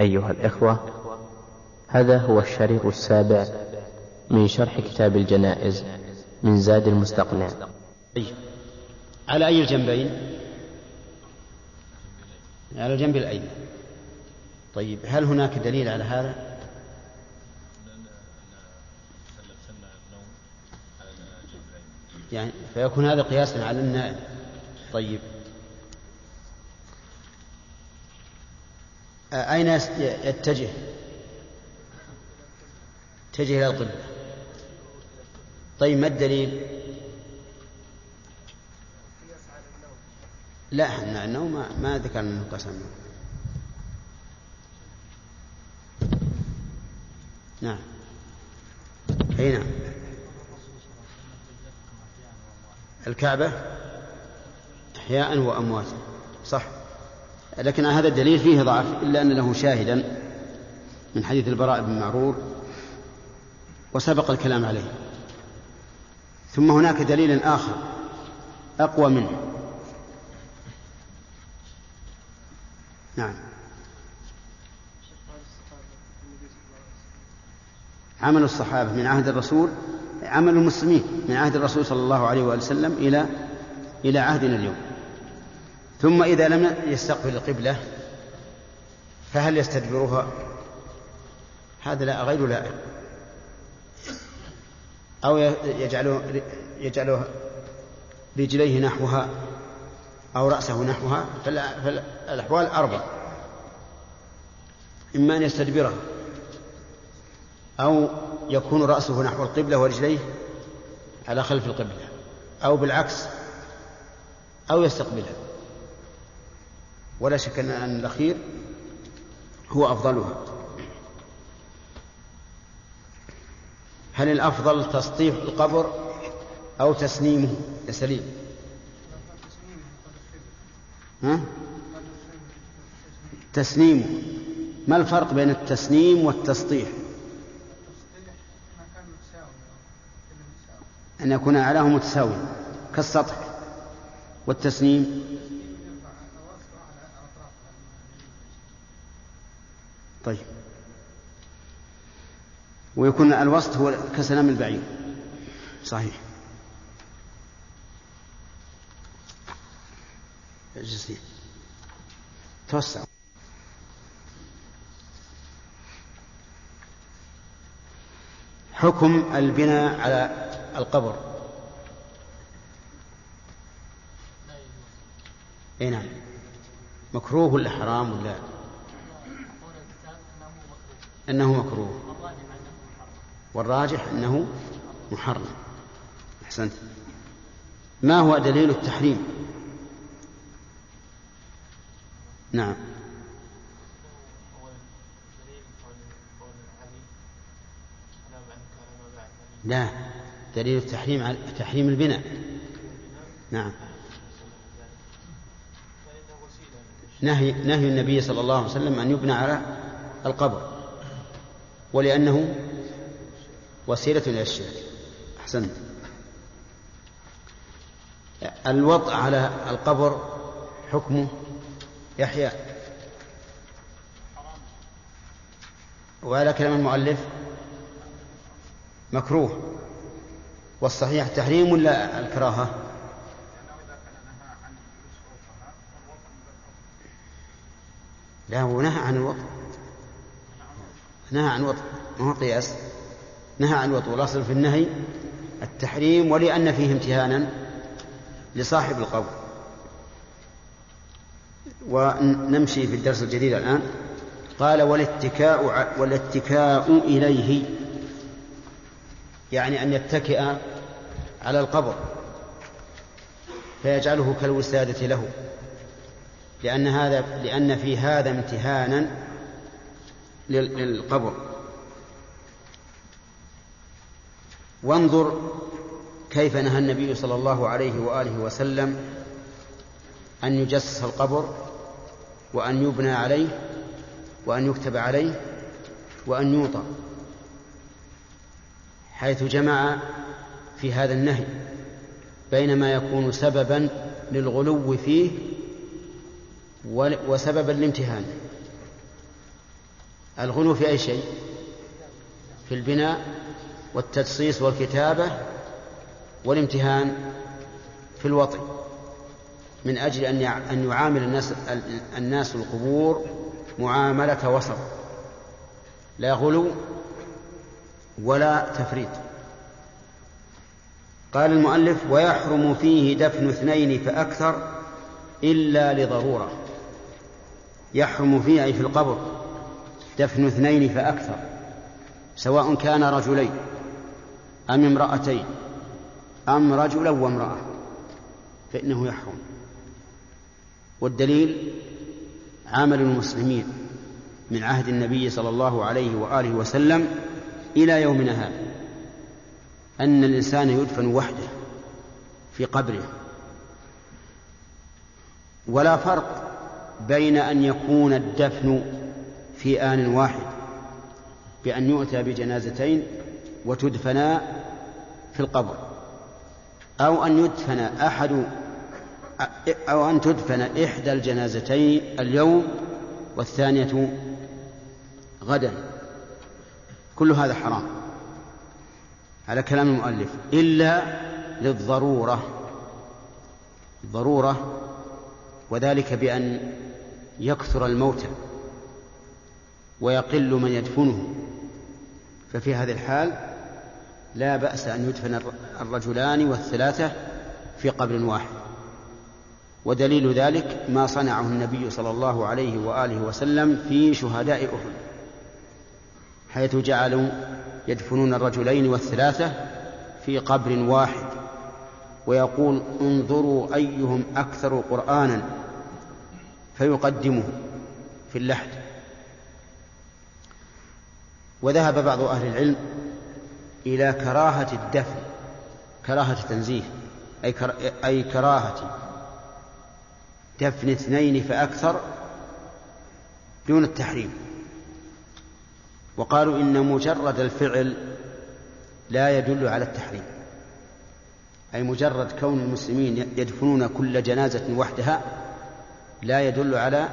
أيها الإخوة هذا هو الشريط السابع من شرح كتاب الجنائز من زاد المستقنع. على أي الجنبين؟ على الجنب الأيمن. طيب هل هناك دليل على هذا؟ يعني فيكون هذا قياسا على النائم طيب. أين يتجه؟ يتجه إلى القبلة. طيب ما الدليل؟ لا إحنا النوم ما, ذكرنا أنه قسم. نعم. أي نعم. الكعبة إحياء وأمواتا صح. لكن هذا الدليل فيه ضعف إلا أن له شاهدا من حديث البراء بن معرور وسبق الكلام عليه. ثم هناك دليل آخر أقوى منه. نعم. عمل الصحابة من عهد الرسول عمل المسلمين من عهد الرسول صلى الله عليه وآله وسلم إلى إلى عهدنا اليوم. ثم إذا لم يستقبل القبلة فهل يستدبرها؟ هذا لا غير لائق أو يجعل يجعل رجليه نحوها أو رأسه نحوها فالأحوال أربع. إما أن يستدبرها أو يكون رأسه نحو القبلة ورجليه على خلف القبلة أو بالعكس أو يستقبلها ولا شك أن الأخير هو أفضلها. هل الأفضل تسطيح القبر أو تسنيمه؟ يا سليم. ها؟ تسنيمه ما الفرق بين التسنيم والتسطيح؟ أن يكون أعلاه متساويا كالسطح والتسنيم. طيب. ويكون الوسط هو كسلام البعير. صحيح. اجلسي توسع. حكم البناء على القبر. اي نعم. مكروه ولا حرام ولا أنه مكروه. والراجح أنه محرم. أحسنت. ما هو دليل التحريم؟ نعم. لا. دليل التحريم تحريم البناء. نعم. نهي نهي النبي صلى الله عليه وسلم أن يبنى على القبر. ولأنه وسيلة إلى الشرك. أحسنت. الوضع على القبر حكمه يحيى. وعلى كلام المؤلف مكروه. والصحيح التحريم ولا الكراهة؟ لا هو نهى عن الوضع. نهى عن الوضع ما هو قياس؟ نهى عن الوضع والأصل في النهي التحريم ولأن فيه امتهانا لصاحب القول. ونمشي في الدرس الجديد الآن. قال والاتكاء والاتكاء إليه. يعني أن يتكئ على القبر. فيجعله كالوسادة له. لأن هذا لأن في هذا امتهانا للقبر. وانظر كيف نهى النبي صلى الله عليه وآله وسلم أن يجسس القبر وأن يبنى عليه وأن يكتب عليه وأن يوطى حيث جمع في هذا النهي بين ما يكون سببا للغلو فيه وسببا لامتهانه. الغلو في أي شيء؟ في البناء والتدصيص والكتابة والامتهان في الوطي من أجل أن أن يعامل الناس الناس القبور معاملة وسط. لا غلو ولا تفريط. قال المؤلف ويحرم فيه دفن اثنين فأكثر إلا لضرورة. يحرم فيه أي في القبر. دفن اثنين فأكثر سواء كان رجلين أم امرأتين أم رجلا وامرأة فإنه يحرم. والدليل عمل المسلمين من عهد النبي صلى الله عليه وآله وسلم إلى يومنا هذا أن الإنسان يدفن وحده في قبره. ولا فرق بين أن يكون الدفن في آن واحد بأن يؤتى بجنازتين وتدفنا في القبر أو أن يدفن أحد أو أن تدفن إحدى الجنازتين اليوم والثانية غدا. كل هذا حرام. على كلام المؤلف. إلا للضرورة ضرورة وذلك بأن يكثر الموتى. ويقل من يدفنه. ففي هذه الحال لا بأس أن يدفن الرجلان والثلاثة في قبر واحد. ودليل ذلك ما صنعه النبي صلى الله عليه وآله وسلم في شهداء أحد حيث جعلوا يدفنون الرجلين والثلاثة في قبر واحد. ويقول انظروا أيهم أكثر قرآنا فيقدمه في اللحد. وذهب بعض أهل العلم إلى كراهة الدفن كراهة تنزيه أي, أي كراهة دفن اثنين فأكثر دون التحريم. وقالوا إن مجرد الفعل لا يدل على التحريم أي مجرد كون المسلمين يدفنون كل جنازة وحدها لا يدل على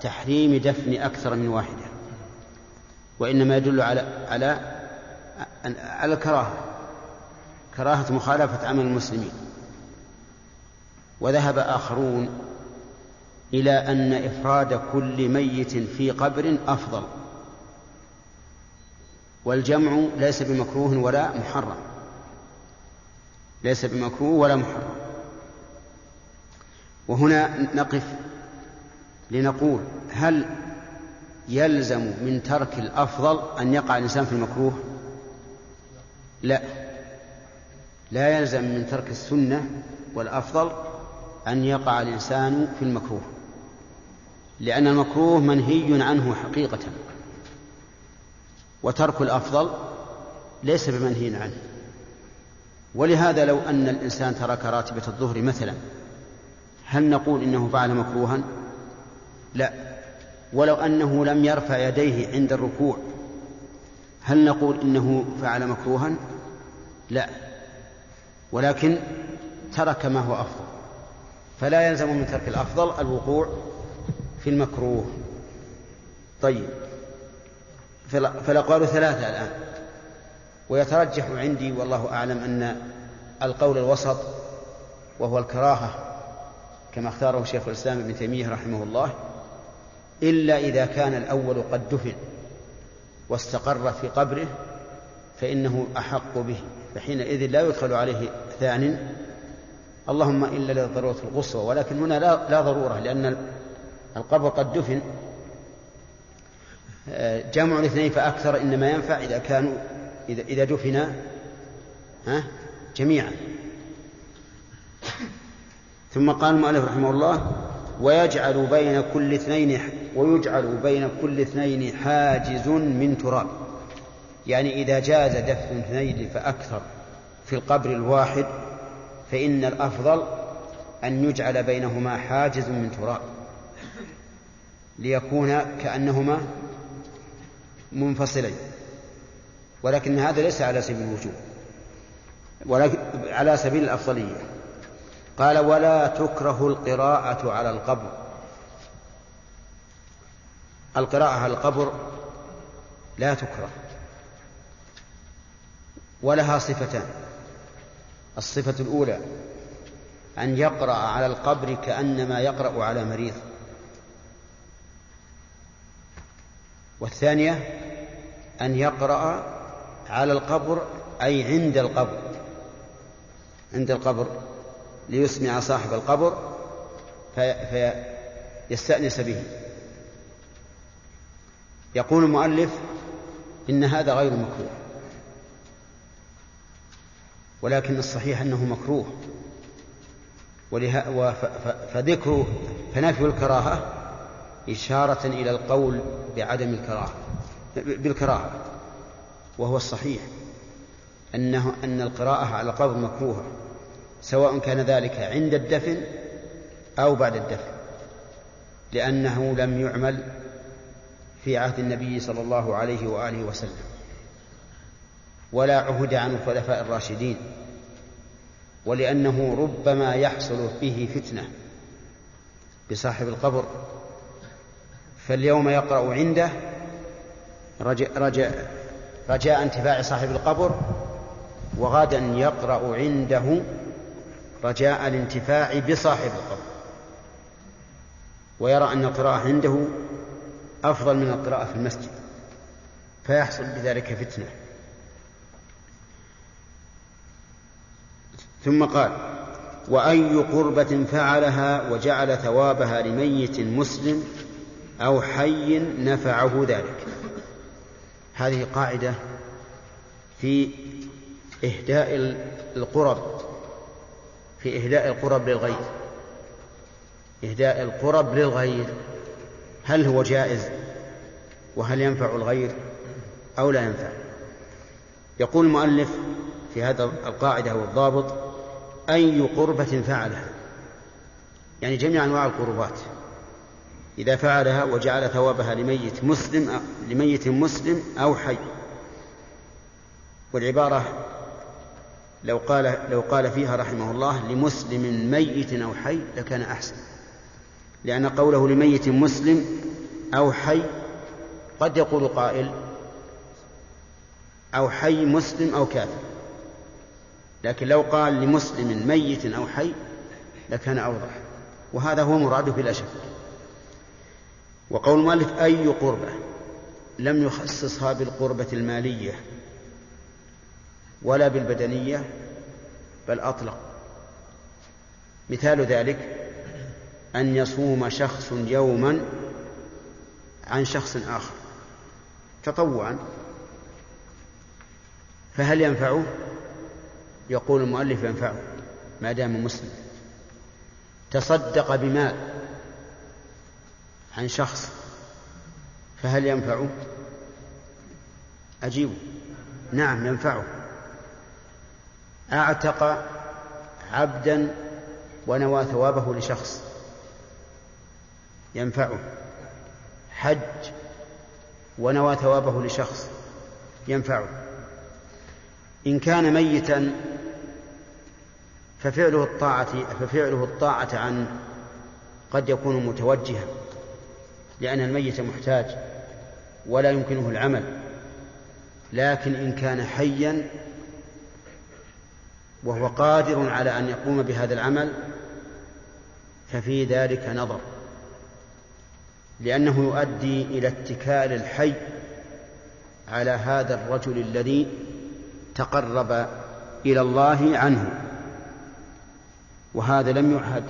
تحريم دفن أكثر من واحدة. وإنما يدل على على على الكراهة. كراهة مخالفة عمل المسلمين. وذهب آخرون إلى أن إفراد كل ميت في قبر أفضل. والجمع ليس بمكروه ولا محرم. ليس بمكروه ولا محرم. وهنا نقف لنقول هل يلزم من ترك الأفضل أن يقع الإنسان في المكروه؟ لا. لا يلزم من ترك السنة والأفضل أن يقع الإنسان في المكروه لأن المكروه منهي عنه حقيقة وترك الأفضل ليس بمنهي عنه. ولهذا لو أن الإنسان ترك راتبة الظهر مثلا هل نقول إنه فعل مكروها؟ لا. ولو أنه لم يرفع يديه عند الركوع هل نقول إنه فعل مكروها؟ لا ولكن ترك ما هو أفضل فلا يلزم من ترك الأفضل الوقوع في المكروه. طيب فالأقوال ثلاثة الآن. ويترجح عندي والله أعلم أن القول الوسط وهو الكراهة كما اختاره شيخ الإسلام ابن تيمية رحمه الله. إلا إذا كان الأول قد دفن واستقر في قبره فإنه أحق به فحينئذ لا يدخل عليه ثان. اللهم إلا للضرورة القصوى ولكن هنا لا, لا ضرورة لأن القبر قد دفن. جمع الاثنين فأكثر إنما ينفع إذا كانوا إذا إذا دفنا. ها؟ جميعا. ثم قال المؤلف رحمه الله ويجعل بين كل اثنين ويجعل بين كل اثنين حاجز من تراب. يعني إذا جاز دفن اثنين فأكثر في القبر الواحد فإن الأفضل أن يجعل بينهما حاجز من تراب. ليكون كأنهما منفصلين. ولكن هذا ليس على سبيل الوجوب. ولكن على سبيل الأفضلية. قال ولا تكره القراءة على القبر. القراءة على القبر لا تكره. ولها صفتان. الصفة الأولى أن يقرأ على القبر كأنما يقرأ على مريض. والثانية أن يقرأ على القبر أي عند القبر عند القبر ليسمع صاحب القبر فيستأنس به. يقول المؤلف إن هذا غير مكروه. ولكن الصحيح أنه مكروه. وله... فذكر فنفي الكراهة إشارة إلى القول بعدم الكراهة بالكراهة وهو الصحيح. أنه أن القراءة على القبر مكروهة سواء كان ذلك عند الدفن أو بعد الدفن لأنه لم يعمل في عهد النبي صلى الله عليه وآله وسلم. ولا عهد عن الخلفاء الراشدين ولأنه ربما يحصل به فتنة بصاحب القبر. فاليوم يقرأ عنده رجاء, رجاء, رجاء انتفاع صاحب القبر وغدا يقرأ عنده رجاء الانتفاع بصاحب القبر. ويرى أن القراءة عنده أفضل من القراءة في المسجد فيحصل بذلك فتنة. ثم قال وأي قربة فعلها وجعل ثوابها لميت مسلم أو حي نفعه ذلك. هذه قاعدة في إهداء القرب في إهداء القرب للغير إهداء القرب للغير. هل هو جائز وهل ينفع الغير أو لا ينفع؟ يقول المؤلف في هذا القاعدة والضابط أي قربة فعلها؟ يعني جميع أنواع القربات. إذا فعلها وجعل ثوابها لميت مسلم لميت مسلم أو حي. والعبارة لو قال لو قال فيها رحمه الله لمسلم ميت أو حي لكان أحسن. لأن قوله لميت مسلم أو حي قد يقول قائل أو حي مسلم أو كافر. لكن لو قال لمسلم ميت أو حي لكان أوضح. وهذا هو مراده بلا شك. وقول المؤلف أي قربة لم يخصصها بالقربة المالية ولا بالبدنية بل أطلق. مثال ذلك أن يصوم شخص يوما عن شخص آخر. تطوعا. فهل ينفعه؟ يقول المؤلف ينفعه ما دام مسلم. تصدق بمال عن شخص فهل ينفعه؟ أجيب نعم ينفعه. أعتق عبدا ونوى ثوابه لشخص. ينفعه. حج ونوى ثوابه لشخص ينفعه. إن كان ميتا ففعله الطاعة ففعله الطاعة عنه قد يكون متوجها لأن الميت محتاج ولا يمكنه العمل. لكن إن كان حيا وهو قادر على أن يقوم بهذا العمل ففي ذلك نظر. لأنه يؤدي إلى اتكال الحي على هذا الرجل الذي تقرب إلى الله عنه. وهذا لم يعهد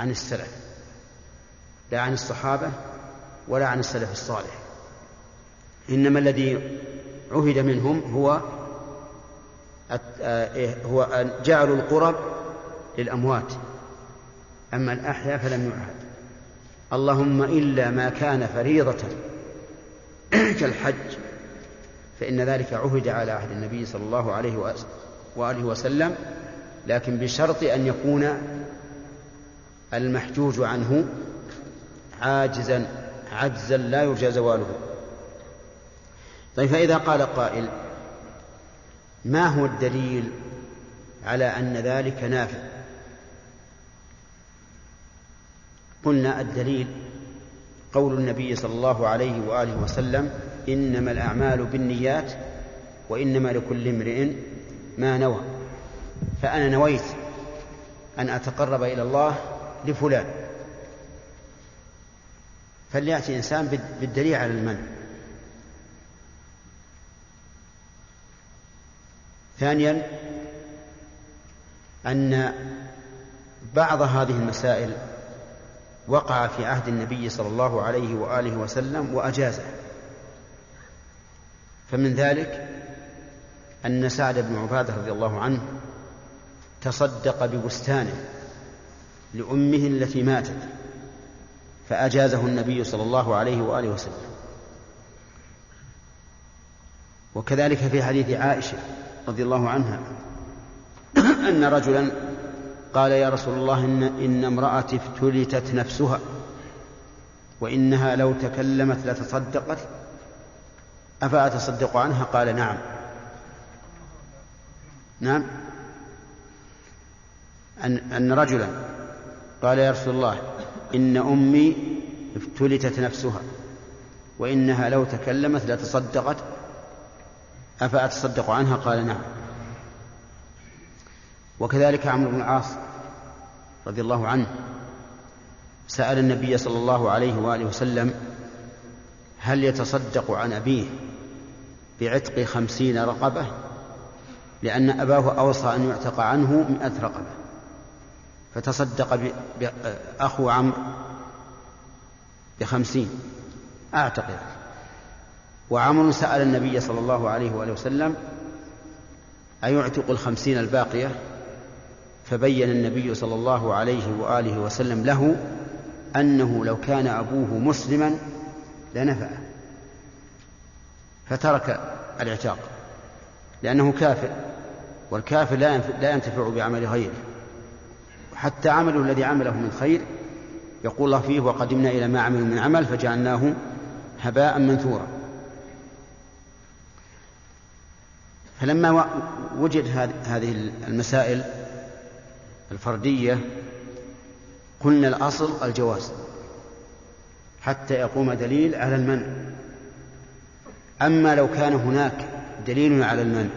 عن السلف لا عن الصحابة ولا عن السلف الصالح. إنما الذي عهد منهم هو هو أن جعلوا القرب للأموات. أما الأحياء فلم يعهد. اللهم إلا ما كان فريضة كالحج فإن ذلك عهد على عهد النبي صلى الله عليه وآله وسلم لكن بشرط أن يكون المحجوج عنه عاجزا عجزا لا يرجى زواله. طيب فإذا قال قائل ما هو الدليل على أن ذلك نافع؟ قلنا الدليل قول النبي صلى الله عليه وآله وسلم إنما الأعمال بالنيات وإنما لكل امرئ ما نوى. فأنا نويت أن أتقرب إلى الله لفلان. فليأتي إنسان بالدليل على المنع. ثانيا أن بعض هذه المسائل وقع في عهد النبي صلى الله عليه وآله وسلم وأجازه. فمن ذلك أن سعد بن عبادة رضي الله عنه تصدق ببستانه لأمه التي ماتت فأجازه النبي صلى الله عليه وآله وسلم. وكذلك في حديث عائشة رضي الله عنها أن رجلا قال يا رسول الله إن, إن امرأتي افتلتت نفسها وإنها لو تكلمت لتصدقت. أفأتصدق عنها؟ قال نعم. نعم. أن, أن رجلا قال يا رسول الله إن أمي افتلتت نفسها وإنها لو تكلمت لتصدقت. أفأتصدق عنها؟ قال نعم. وكذلك عمرو بن العاص رضي الله عنه سأل النبي صلى الله عليه وآله وسلم هل يتصدق عن أبيه بعتق خمسين رقبة؟ لأن أباه أوصى أن يعتق عنه مئة رقبة. فتصدق أخو عمرو بخمسين. أعتقد وعمر سأل النبي صلى الله عليه وآله وسلم أيعتق الخمسين الباقية؟ فبين النبي صلى الله عليه وآله وسلم له أنه لو كان أبوه مسلما لنفعه فترك الاعتاق لأنه كافر والكافر لا ينتفع بعمل غيره حتى عمله الذي عمله من خير يقول الله فيه وقدمنا إلى ما عملوا من عمل فجعلناه هباء منثورا. فلما وجد هذه المسائل الفردية قلنا الأصل الجواز حتى يقوم دليل على المنع. أما لو كان هناك دليل على المنع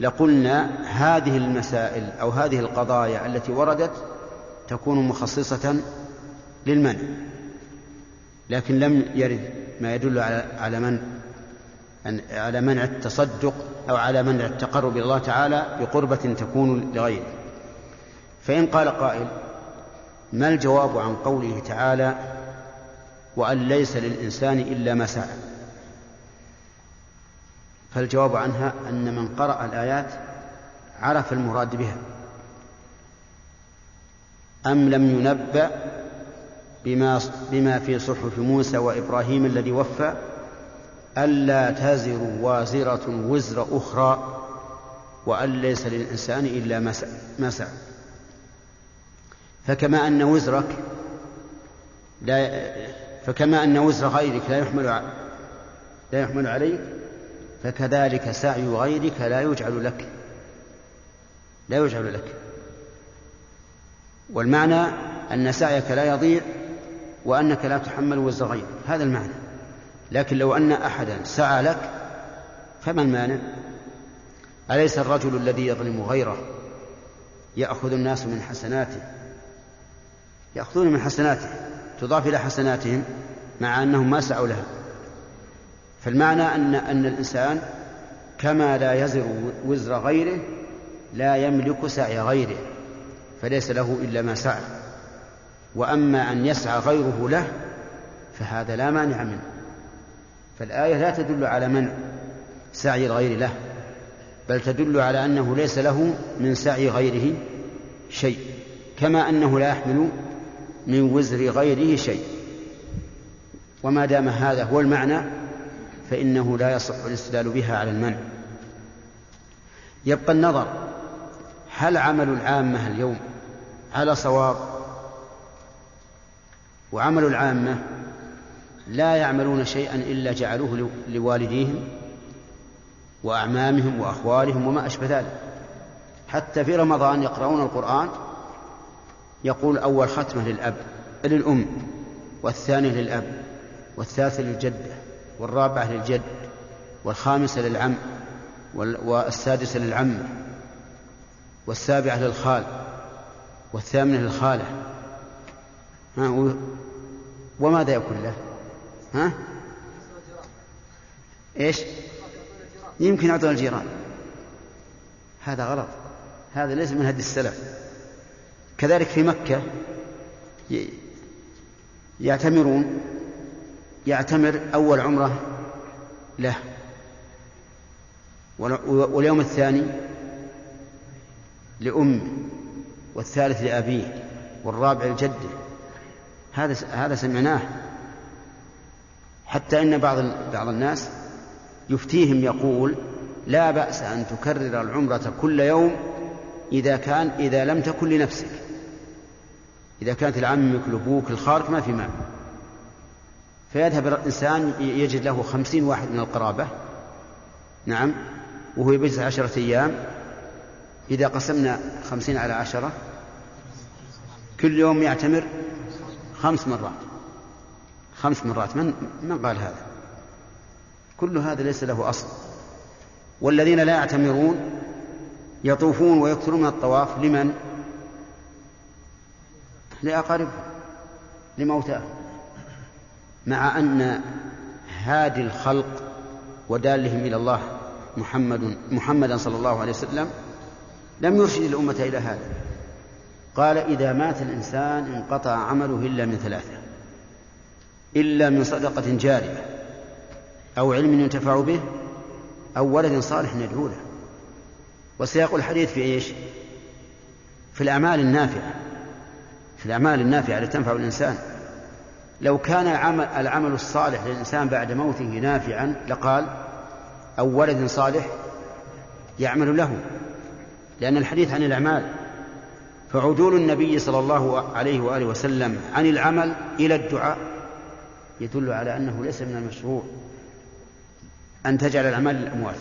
لقلنا هذه المسائل أو هذه القضايا التي وردت تكون مخصصة للمنع لكن لم يرد ما يدل على على منع على منع التصدق أو على منع التقرب إلى الله تعالى بقربة تكون لغيره. فإن قال قائل ما الجواب عن قوله تعالى وأن ليس للإنسان إلا ما سعى فالجواب عنها أن من قرأ الآيات عرف المراد بها. أم لم ينبأ بما بما في صحف موسى وإبراهيم الذي وفى؟ ألا تزر وازرة وزر أخرى وأن ليس للإنسان إلا ما سعى فكما أن وزرك لا فكما أن وزر غيرك لا يحمل لا يحمل عليك فكذلك سعي غيرك لا يجعل لك لا يجعل لك. والمعنى أن سعيك لا يضيع وأنك لا تحمل وزر غيرك. هذا المعنى. لكن لو أن أحدا سعى لك فما المانع؟ أليس الرجل الذي يظلم غيره يأخذ الناس من حسناته؟ يأخذون من حسناته تضاف إلى حسناتهم مع أنهم ما سعوا لها. فالمعنى أن أن الإنسان كما لا يزر وزر غيره لا يملك سعي غيره فليس له إلا ما سعى. وأما أن يسعى غيره له فهذا لا مانع منه. فالآية لا تدل على منع سعي الغير له بل تدل على أنه ليس له من سعي غيره شيء كما أنه لا يحمل من وزر غيره شيء. وما دام هذا هو المعنى فإنه لا يصح الاستدلال بها على المنع. يبقى النظر هل عمل العامة اليوم على صواب؟ وعمل العامة لا يعملون شيئا إلا جعلوه لوالديهم وأعمامهم وأخوالهم وما أشبه ذلك. حتى في رمضان يقرؤون القرآن يقول أول ختمة للأب للأم والثانية للأب والثالثة للجدة والرابعة للجد والخامسة للعم والسادسة للعمة والسابعة للخال والثامنة للخالة. ها وماذا يكون له؟ ها؟ إيش؟ يمكن يعطون الجيران. هذا غلط. هذا ليس من هدي السلف. كذلك في مكة يعتمرون يعتمر أول عمرة له واليوم الثاني لأمه والثالث لأبيه والرابع لجده. هذا هذا سمعناه. حتى إن بعض بعض الناس يفتيهم يقول لا بأس أن تكرر العمرة كل يوم إذا كان إذا لم تكن لنفسك. إذا كانت العمك الأبوك الخالق ما في معنى فيذهب الإنسان يجد له خمسين واحد من القرابة. نعم. وهو يجلس عشرة أيام. إذا قسمنا خمسين على عشرة كل يوم يعتمر خمس مرات. خمس مرات. من من قال هذا؟ كل هذا ليس له أصل. والذين لا يعتمرون يطوفون ويكثرون من الطواف. لمن؟ لأقاربهم لموتاهم مع أن هادي الخلق ودالهم إلى الله محمد محمدا صلى الله عليه وسلم لم يرشد الأمة إلى هذا. قال إذا مات الإنسان انقطع عمله إلا من ثلاثة. إلا من صدقة جارية أو علم ينتفع به أو ولد صالح يدعو له. وسياق الحديث في إيش؟ في الأعمال النافعة. في الأعمال النافعة التي تنفع الإنسان. لو كان العمل, العمل الصالح للإنسان بعد موته نافعا لقال أو ولد صالح يعمل له لأن الحديث عن الأعمال. فعدول النبي صلى الله عليه وآله وسلم عن العمل إلى الدعاء يدل على أنه ليس من المشروع أن تجعل الأعمال للأموات.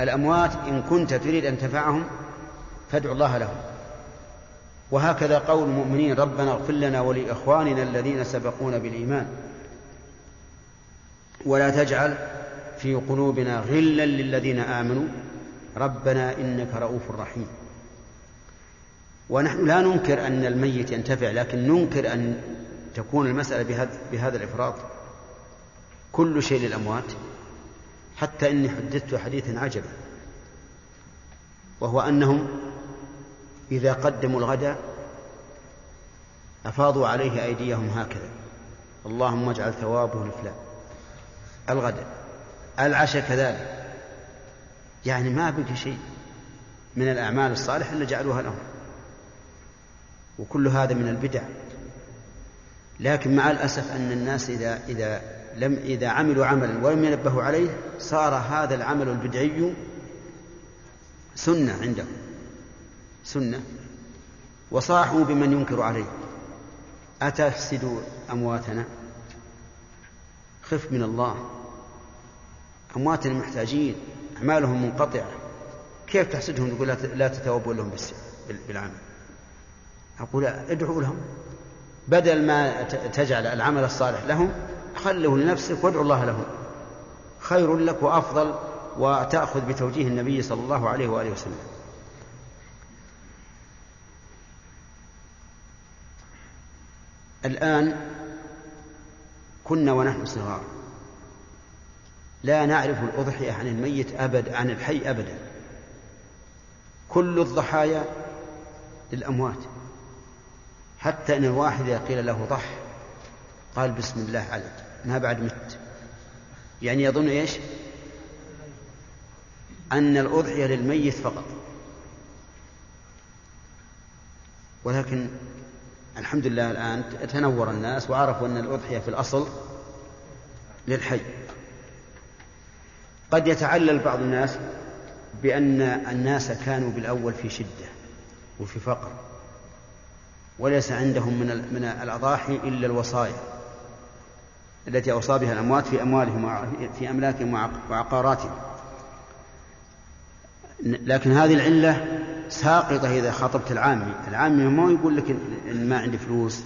الأموات إن كنت تريد أن تنفعهم فادعوا الله لهم. وهكذا قول المؤمنين ربنا اغفر لنا ولإخواننا الذين سبقونا بالإيمان. ولا تجعل في قلوبنا غلا للذين آمنوا. ربنا إنك رؤوف رحيم. ونحن لا ننكر أن الميت ينتفع لكن ننكر أن تكون المسألة بهذا, بهذا الإفراط. كل شيء للأموات حتى إني حدثت حديثا عجبا وهو أنهم إذا قدموا الغداء أفاضوا عليه أيديهم هكذا. اللهم اجعل ثوابه لفلان. الغداء العشاء كذلك. يعني ما بقي شيء من الأعمال الصالحة إلا جعلوها لهم. وكل هذا من البدع. لكن مع الأسف أن الناس إذا إذا لم إذا عملوا عملا ولم ينبهوا عليه صار هذا العمل البدعي سنة عندهم. سنة وصاحوا بمن ينكر عليه. أتفسد أمواتنا؟ خف من الله. أموات المحتاجين أعمالهم منقطعة. كيف تحسدهم؟ تقول لا تتوبوا لهم بالعمل. أقول ادعوا لهم. بدل ما تجعل العمل الصالح لهم خله لنفسك وادعو الله لهم. خير لك وأفضل وتأخذ بتوجيه النبي صلى الله عليه وآله وسلم. الآن كنا ونحن صغار. لا نعرف الأضحية عن الميت أبد عن الحي أبدا. كل الضحايا للأموات. حتى إن الواحد إذا قيل له ضح قال بسم الله عليك ما بعد مت. يعني يظن إيش؟ أن الأضحية للميت فقط. ولكن الحمد لله الآن تنور الناس وعرفوا أن الأضحية في الأصل للحي. قد يتعلل بعض الناس بأن الناس كانوا بالأول في شدة وفي فقر وليس عندهم من من الأضاحي إلا الوصايا التي أوصى بها الأموات في أموالهم في أملاكهم وعقاراتهم. لكن هذه العلة ساقطة إذا خاطبت العامي. العامي ما يقول لك إن ما عندي فلوس.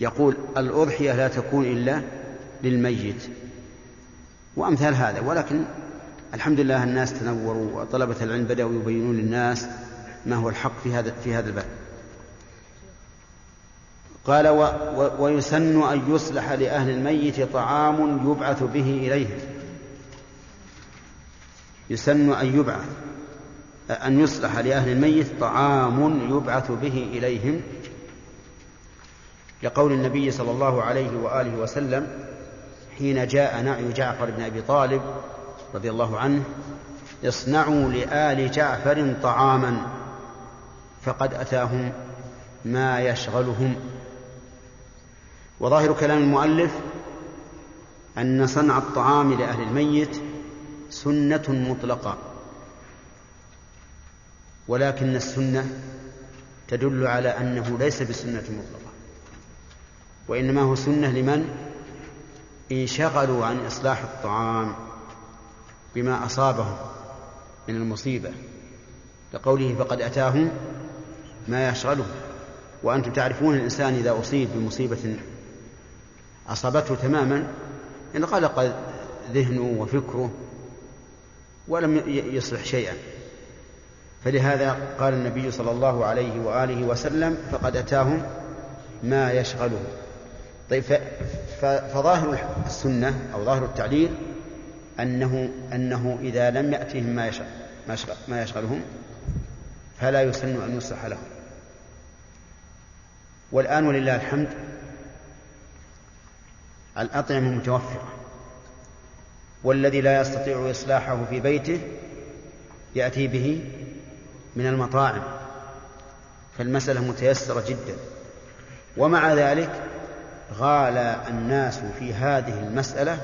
يقول الأضحية لا تكون إلا للميت. وأمثال هذا. ولكن الحمد لله الناس تنوروا وطلبة العلم بدأوا يبينون للناس ما هو الحق في هذا في هذا الباب. قال و و ويسن أن يصلح لأهل الميت طعام يبعث به إليهم يسن أن يبعث. أن يصلح لأهل الميت طعام يبعث به إليهم لقول النبي صلى الله عليه وآله وسلم حين جاء نعي جعفر بن أبي طالب رضي الله عنه اصنعوا لآل جعفر طعاما فقد أتاهم ما يشغلهم. وظاهر كلام المؤلف أن صنع الطعام لأهل الميت سنة مطلقة. ولكن السنة تدل على أنه ليس بسنة مطلقة. وإنما هو سنة لمن؟ انشغلوا عن إصلاح الطعام بما أصابهم من المصيبة. لقوله فقد أتاهم ما يشغلهم. وأنتم تعرفون الإنسان إذا أصيب بمصيبة أصابته تماما انقلق ذهنه وفكره ولم يصلح شيئا. فلهذا قال النبي صلى الله عليه وآله وسلم فقد أتاهم ما يشغله طيب فظاهر السنة أو ظاهر التعليل أنه أنه إذا لم يأتهم ما يشغل ما يشغلهم فلا يسن أن يصلح لهم. والآن ولله الحمد الأطعمة متوفرة والذي لا يستطيع إصلاحه في بيته يأتي به من المطاعم فالمسألة متيسرة جدا. ومع ذلك غالى الناس في هذه المسألة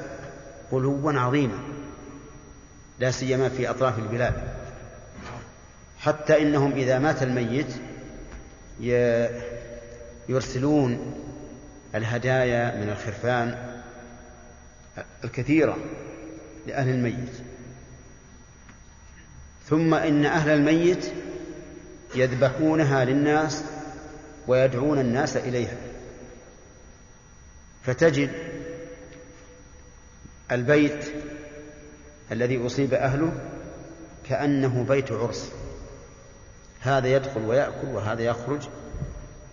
غلوا عظيما لا سيما في أطراف البلاد. حتى إنهم إذا مات الميت يرسلون الهدايا من الخرفان الكثيرة لأهل الميت. ثم إن أهل الميت يذبحونها للناس ويدعون الناس إليها. فتجد البيت الذي أصيب أهله كأنه بيت عرس. هذا يدخل ويأكل وهذا يخرج.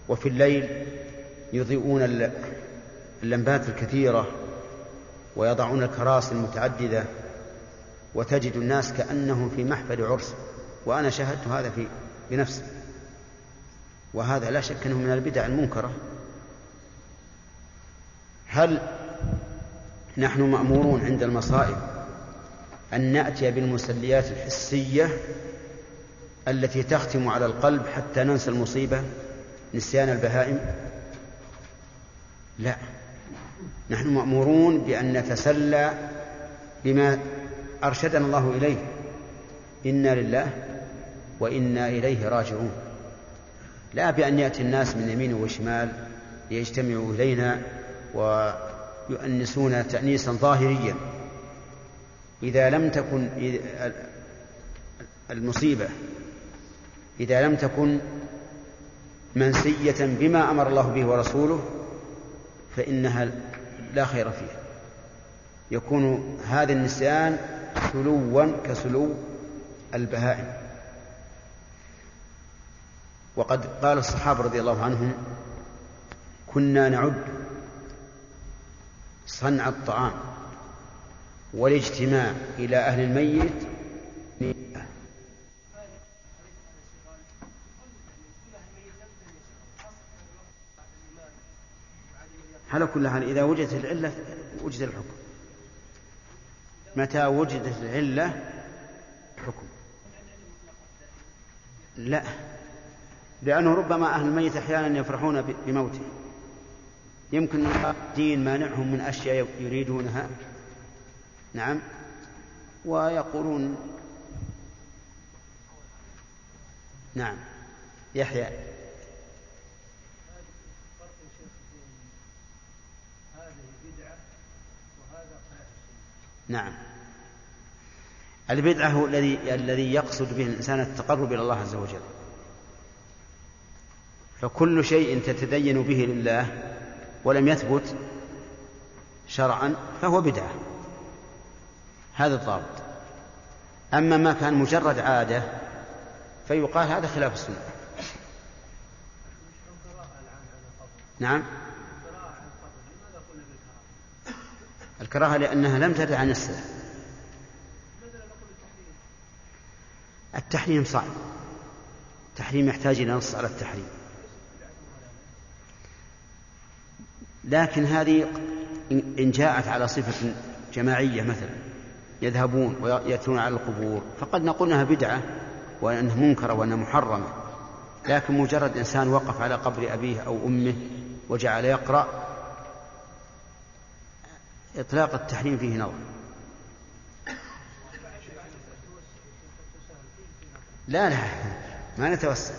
وفي الليل يضيئون اللمبات الكثيرة ويضعون الكراسي المتعددة وتجد الناس كأنهم في محفل عرس وأنا شاهدت هذا في بنفسي. وهذا لا شك أنه من البدع المنكرة. هل نحن مأمورون عند المصائب أن نأتي بالمسليات الحسية التي تختم على القلب حتى ننسى المصيبة نسيان البهائم؟ لا. نحن مأمورون بأن نتسلى بما أرشدنا الله إليه. إنا لله وإنا إليه راجعون. لا بأن يأتي الناس من يمين وشمال ليجتمعوا إلينا ويؤنسون تأنيسا ظاهريا. إذا لم تكن المصيبة إذا لم تكن منسية بما أمر الله به ورسوله فإنها لا خير فيها. يكون هذا النسيان سلوا كسلو البهائم. وقد قال الصحابة رضي الله عنهم كنا نعد صنع الطعام والاجتماع إلى أهل الميت على كل حال إذا وجدت العلة وجد الحكم. متى وجدت العلة؟ حكم لا. لأنه ربما أهل الميت أحيانا يفرحون بموته. يمكن الدين مانعهم من أشياء يريدونها. نعم. ويقولون نعم. يحيى. نعم. البدعة هو الذي الذي يقصد به الإنسان التقرب إلى الله عز وجل. فكل شيء تتدين به لله ولم يثبت شرعا فهو بدعة. هذا الضابط. أما ما كان مجرد عادة فيقال هذا خلاف السنة. نعم. الكراهة لأنها لم ترد عن السلف. التحريم صعب. التحريم يحتاج إلى نص على التحريم. لكن هذه إن جاءت على صفة جماعية مثلا يذهبون ويأتون على القبور فقد نقول أنها بدعة وأنها منكرة وأنها محرمة. لكن مجرد إنسان وقف على قبر أبيه أو أمه وجعل يقرأ إطلاق التحريم فيه نظر. لا لا ما نتوسع.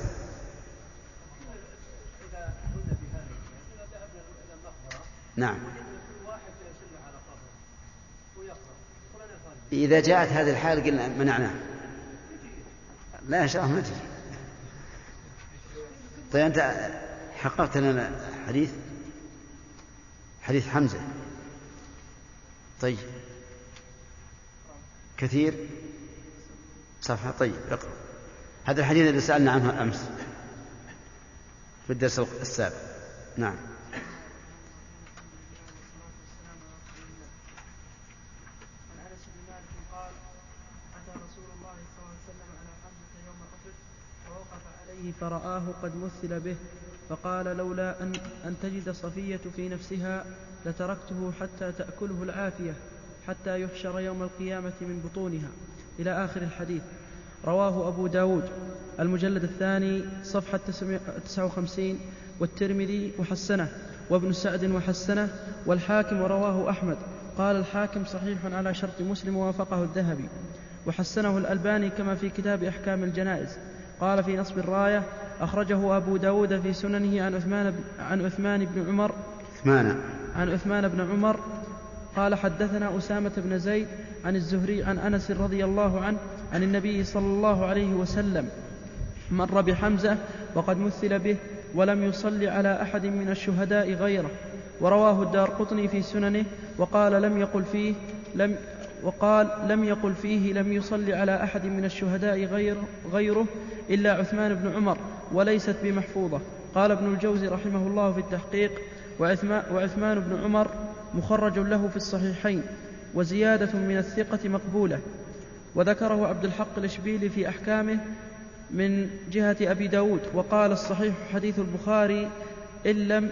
نعم. إذا جاءت هذه الحال قلنا منعناه. لا يا شاء ما تجي طيب أنت حققت لنا حديث؟ حديث حمزة. طيب. كثير؟ صفحة. طيب اقرأ. هذا الحديث الذي سألنا عنه أمس في الدرس السابق. نعم. فرآه قد مثل به فقال لولا أن, أن تجد صفية في نفسها لتركته حتى تأكله العافية حتى يحشر يوم القيامة من بطونها. إلى آخر الحديث. رواه أبو داود المجلد الثاني صفحة 59 والترمذي وحسنه وابن سعد وحسنه والحاكم ورواه أحمد. قال الحاكم صحيح على شرط مسلم ووافقه الذهبي. وحسنه الألباني كما في كتاب أحكام الجنائز. قال في نصب الراية أخرجه أبو داود في سننه عن عثمان عن عثمان بن عمر. عثمان. عن عثمان بن عمر. قال حدثنا أسامة بن زيد عن الزهري عن أنس رضي الله عنه عن النبي صلى الله عليه وسلم. مر بحمزة وقد مثل به ولم يصل على أحد من الشهداء غيره. ورواه الدار قطني في سننه وقال لم يقل فيه لم وقال لم يقل فيه لم يصل على أحد من الشهداء غير غيره إلا عثمان بن عمر وليست بمحفوظة. قال ابن الجوزي رحمه الله في التحقيق وعثمان بن عمر مخرج له في الصحيحين وزيادة من الثقة مقبولة. وذكره عبد الحق الإشبيلي في أحكامه من جهة أبي داود وقال الصحيح حديث البخاري إن لم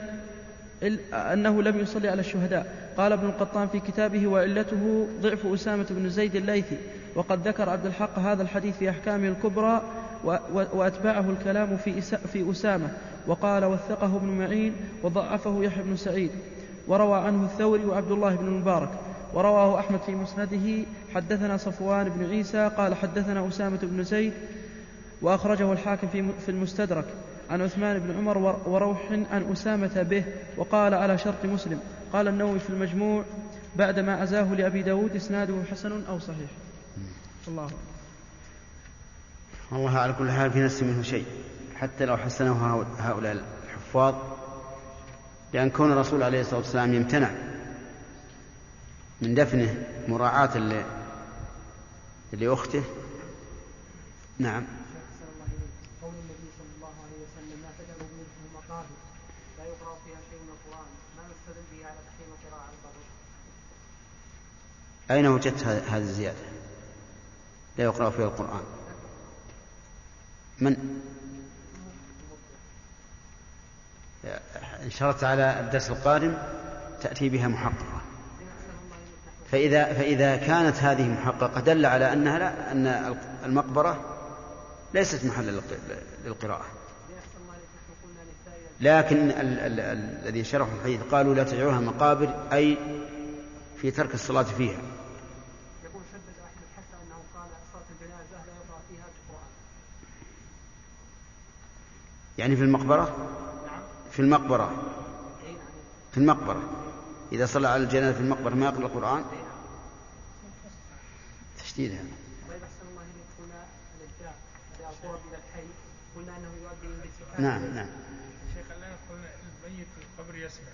أنه لم يصلي على الشهداء. قال ابن القطان في كتابه وعلته ضعف أسامة بن زيد الليثي. وقد ذكر عبد الحق هذا الحديث في أحكامه الكبرى وأتبعه الكلام في, في أسامة. وقال وثقه ابن معين وضعفه يحيى بن سعيد. وروى عنه الثوري وعبد الله بن المبارك. ورواه أحمد في مسنده حدثنا صفوان بن عيسى قال حدثنا أسامة بن زيد. وأخرجه الحاكم في المستدرك. عن عثمان بن عمر وروح عن أسامة به وقال على شرط مسلم قال النووي في المجموع بعدما أزاه لأبي داود إسناده حسن أو صحيح. الله. والله على كل حال في نفسي منه شيء حتى لو حسنه هؤلاء الحفاظ لأن كون الرسول عليه الصلاة والسلام يمتنع من دفنه مراعاة لأخته نعم. أين وجدت هذه الزيادة؟ لا يقرأ فيها القرآن. من؟ إن شرطت على الدرس القادم تأتي بها محققة. فإذا فإذا كانت هذه محققة دل على أنها لا أن المقبرة ليست محلا للقراءة. لكن الذي شرحوا الحديث قالوا لا تجعلوها مقابر أي في ترك الصلاة فيها. يعني في المقبرة؟ في المقبرة. في المقبرة. إذا صلى على الجنازة في المقبرة ما يقرأ القرآن؟ تشديد هذا. طيب أحسن الله إليك هنا الإبداع القرب إلى الحي قلنا أنه يؤدي إلى نعم نعم. شيخ الآن قلنا الميت في القبر يسمع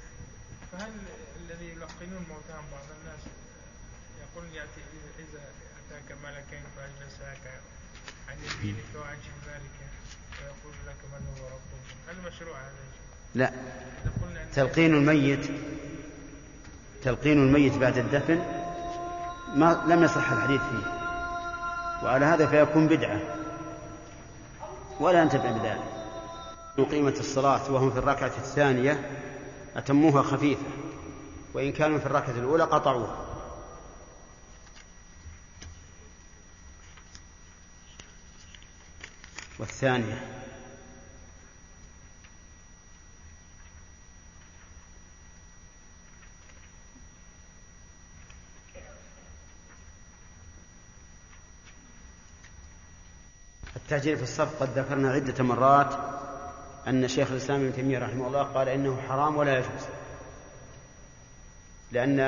فهل الذي يلقنون موتاهم بعض الناس يقول يأتي إذا أتاك ملكين فأجلساك عن يمينك وعن شمالك هل مشروع هذا لا. تلقين الميت تلقين الميت بعد الدفن ما لم يصح الحديث فيه. وعلى هذا فيكون بدعة. ولا ينتفع بذلك قيمة الصلاة وهم في الركعة الثانية أتموها خفيفة. وإن كانوا في الركعة الأولى قطعوها. والثانية التعجيل في الصف قد ذكرنا عدة مرات أن شيخ الإسلام ابن تيمية رحمه الله قال إنه حرام ولا يجوز. لأن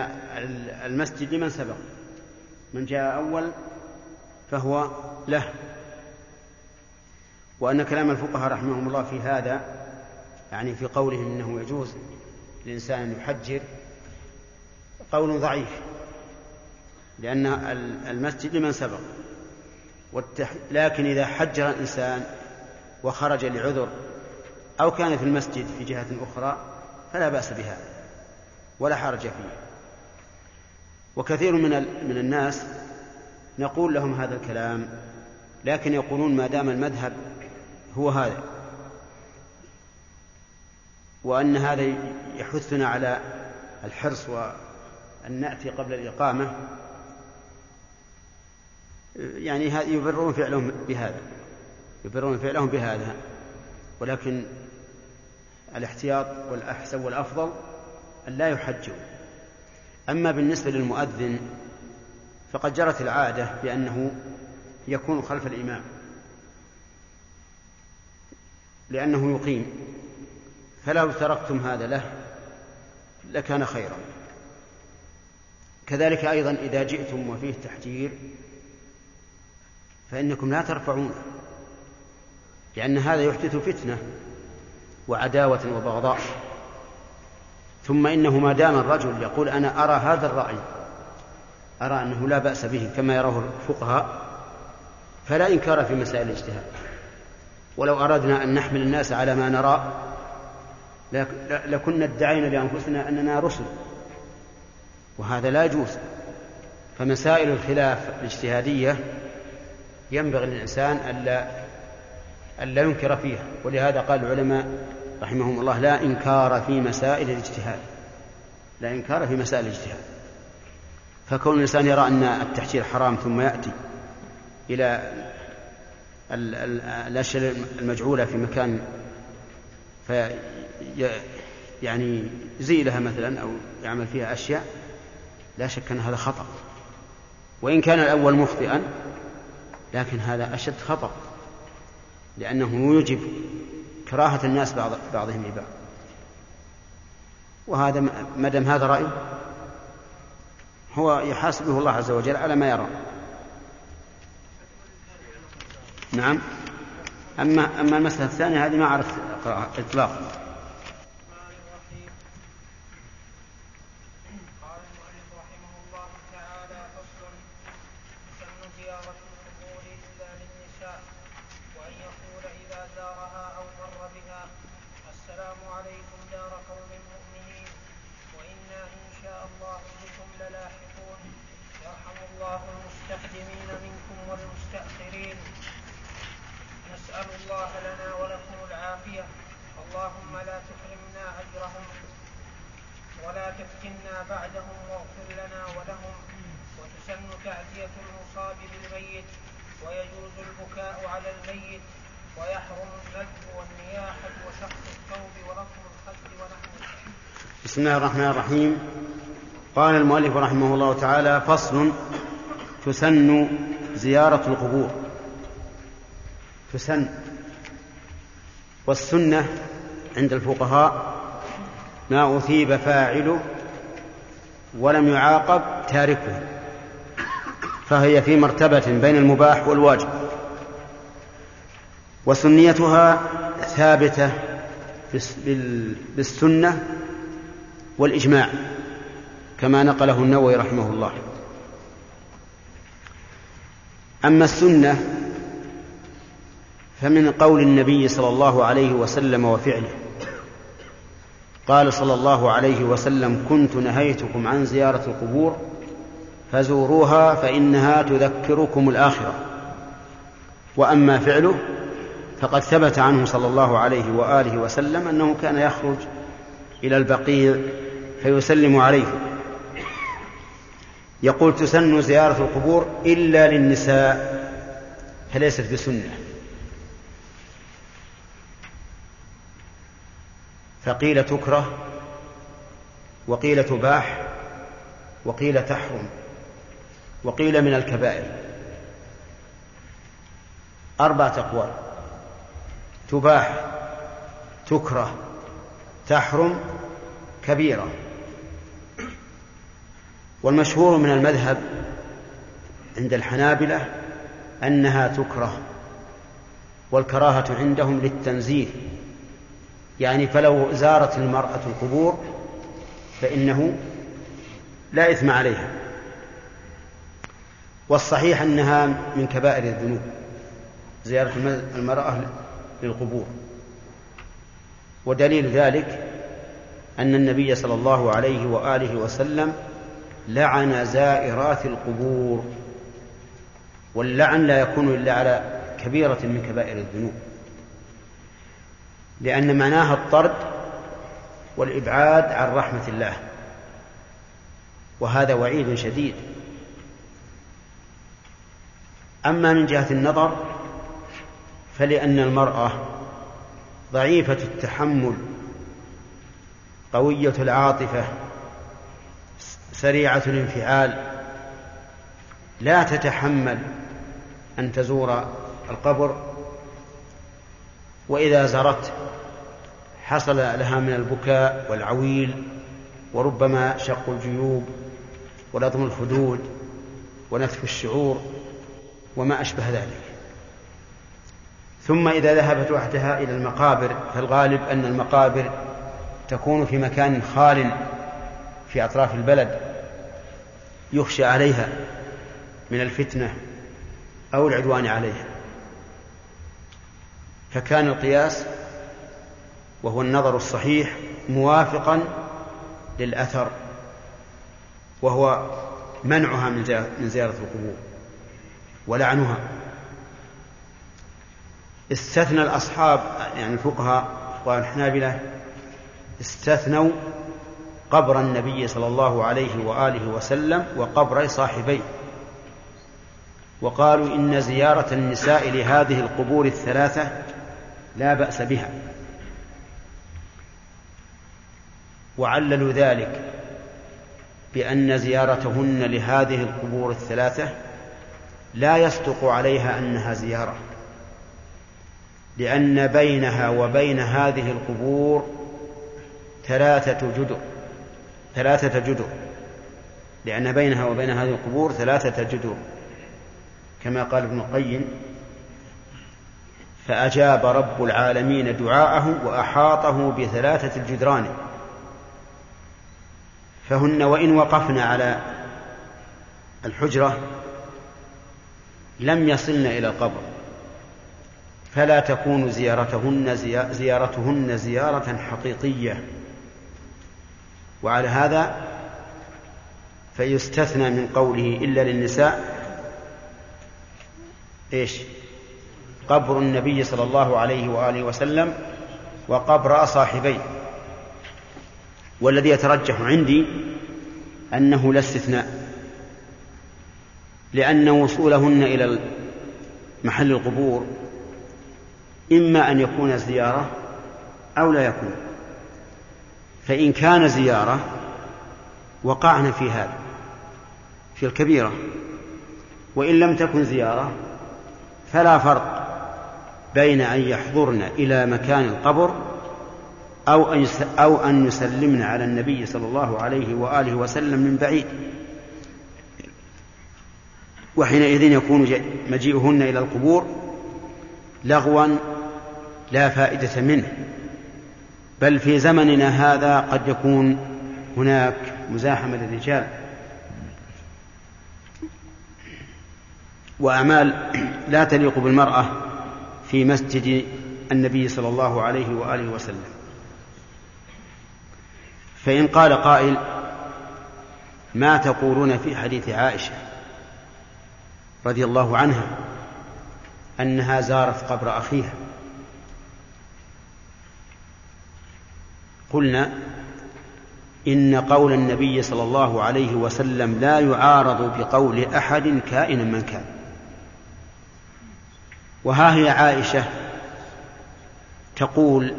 المسجد لمن سبق؟ من جاء أول فهو له. وأن كلام الفقهاء رحمهم الله في هذا يعني في قولهم إنه يجوز للإنسان أن يحجر قول ضعيف. لأن المسجد لمن سبق؟ والتح... لكن إذا حجر الإنسان وخرج لعذر أو كان في المسجد في جهة أخرى فلا بأس بها ولا حرج فيه. وكثير من من الناس نقول لهم هذا الكلام لكن يقولون ما دام المذهب هو هذا وأن هذا يحثنا على الحرص وأن نأتي قبل الإقامة يعني يبررون فعلهم بهذا. يبررون فعلهم بهذا. ولكن الاحتياط والأحسن والأفضل أن لا يحجوا. أما بالنسبة للمؤذن فقد جرت العادة بأنه يكون خلف الإمام. لأنه يقيم. فلو تركتم هذا له لكان خيرا. كذلك أيضا إذا جئتم وفيه تحجير فإنكم لا ترفعونه لأن هذا يحدث فتنة وعداوة وبغضاء. ثم إنه ما دام الرجل يقول أنا أرى هذا الرأي أرى أنه لا بأس به كما يراه الفقهاء فلا إنكار في مسائل الاجتهاد. ولو أردنا أن نحمل الناس على ما نرى لكنا ادعينا لأنفسنا أننا رسل وهذا لا يجوز. فمسائل الخلاف الاجتهادية ينبغي للإنسان ألا ألا ينكر فيها ولهذا قال العلماء رحمهم الله لا إنكار في مسائل الاجتهاد لا إنكار في مسائل الاجتهاد. فكون الإنسان يرى أن التحجير حرام ثم يأتي إلى الأشياء المجعولة في مكان في يعني يزيلها مثلا أو يعمل فيها أشياء لا شك أن هذا خطأ. وإن كان الأول مخطئا لكن هذا أشد خطأ لأنه يوجب كراهة الناس بعض بعضهم لبعض وهذا ما دام هذا رأي هو يحاسبه الله عز وجل على ما يرى. نعم. أما أما المسألة الثانية هذه ما أعرف إطلاقا. وأن يقول إذا زارها أو مر بها السلام عليكم دار قوم مؤمنين وإنا إن شاء الله بكم للاحقون. يرحم الله المستخدمين منكم والمستأخرين. نسأل الله لنا ولكم العافية. اللهم لا تحرمنا أجرهم ولا تفتنا بعدهم واغفر لنا ولهم وتسن تعزية المصاب بالميت بسم الله الرحمن الرحيم. قال المؤلف رحمه الله تعالى فصل تسن زيارة القبور. تسن. والسنة عند الفقهاء ما أثيب فاعله ولم يعاقب تاركه. فهي في مرتبة بين المباح والواجب. وسنيتها ثابتة بالسنة والإجماع كما نقله النووي رحمه الله. أما السنة فمن قول النبي صلى الله عليه وسلم وفعله. قال صلى الله عليه وسلم كنت نهيتكم عن زيارة القبور فزوروها فإنها تذكركم الآخرة. وأما فعله فقد ثبت عنه صلى الله عليه وآله وسلم أنه كان يخرج إلى البقيع فيسلم عليه. يقول تسن زيارة القبور إلا للنساء فليست بسنة. فقيل تكره وقيل تباح وقيل تحرم. وقيل من الكبائر. أربعة أقوال. تباح تكره تحرم كبيرة. والمشهور من المذهب عند الحنابلة أنها تكره والكراهة عندهم للتنزيه. يعني فلو زارت المرأة القبور فإنه لا إثم عليها. والصحيح أنها من كبائر الذنوب زيارة المرأة للقبور. ودليل ذلك أن النبي صلى الله عليه وآله وسلم لعن زائرات القبور واللعن لا يكون إلا على كبيرة من كبائر الذنوب. لأن معناها الطرد والإبعاد عن رحمة الله وهذا وعيد شديد. أما من جهة النظر فلأن المرأة ضعيفة التحمل قوية العاطفة سريعة الانفعال لا تتحمل أن تزور القبر وإذا زرت حصل لها من البكاء والعويل وربما شق الجيوب ولطم الخدود ونتف الشعور. وما أشبه ذلك. ثم إذا ذهبت وحدها إلى المقابر فالغالب أن المقابر تكون في مكان خال في أطراف البلد يخشى عليها من الفتنة أو العدوان عليها. فكان القياس وهو النظر الصحيح موافقا للأثر وهو منعها من زيارة القبور. ولعنها استثنى الأصحاب يعني الفقهاء والحنابلة استثنوا قبر النبي صلى الله عليه وآله وسلم وقبر صاحبيه. وقالوا إن زيارة النساء لهذه القبور الثلاثة لا بأس بها. وعللوا ذلك بأن زيارتهن لهذه القبور الثلاثة لا يصدق عليها أنها زيارة. لأن بينها وبين هذه القبور ثلاثة جدر ثلاثة جدر. لأن بينها وبين هذه القبور ثلاثة جدر. كما قال ابن القيم فأجاب رب العالمين دعاءه وأحاطه بثلاثة الجدران. فهن وإن وقفن على الحجرة لم يصلن إلى القبر. فلا تكون زيارتهن زيارتهن زيارة حقيقية. وعلى هذا فيستثنى من قوله إلا للنساء إيش؟ قبر النبي صلى الله عليه وآله وسلم وقبر صاحبيه. والذي يترجح عندي أنه لا استثناء. لأن وصولهن إلى محل القبور إما أن يكون زيارة أو لا يكون. فإن كان زيارة وقعنا في هذا في الكبيرة. وإن لم تكن زيارة فلا فرق بين أن يحضرن إلى مكان القبر أو أن أو أن يسلمن على النبي صلى الله عليه وآله وسلم من بعيد. وحينئذ يكون مجيئهن إلى القبور لغوا لا فائدة منه. بل في زمننا هذا قد يكون هناك مزاحمة للرجال. وأعمال لا تليق بالمرأة في مسجد النبي صلى الله عليه وآله وسلم. فإن قال قائل ما تقولون في حديث عائشة؟ رضي الله عنها أنها زارت قبر أخيها. قلنا إن قول النبي صلى الله عليه وسلم لا يعارض بقول أحد كائنا من كان. وها هي عائشة تقول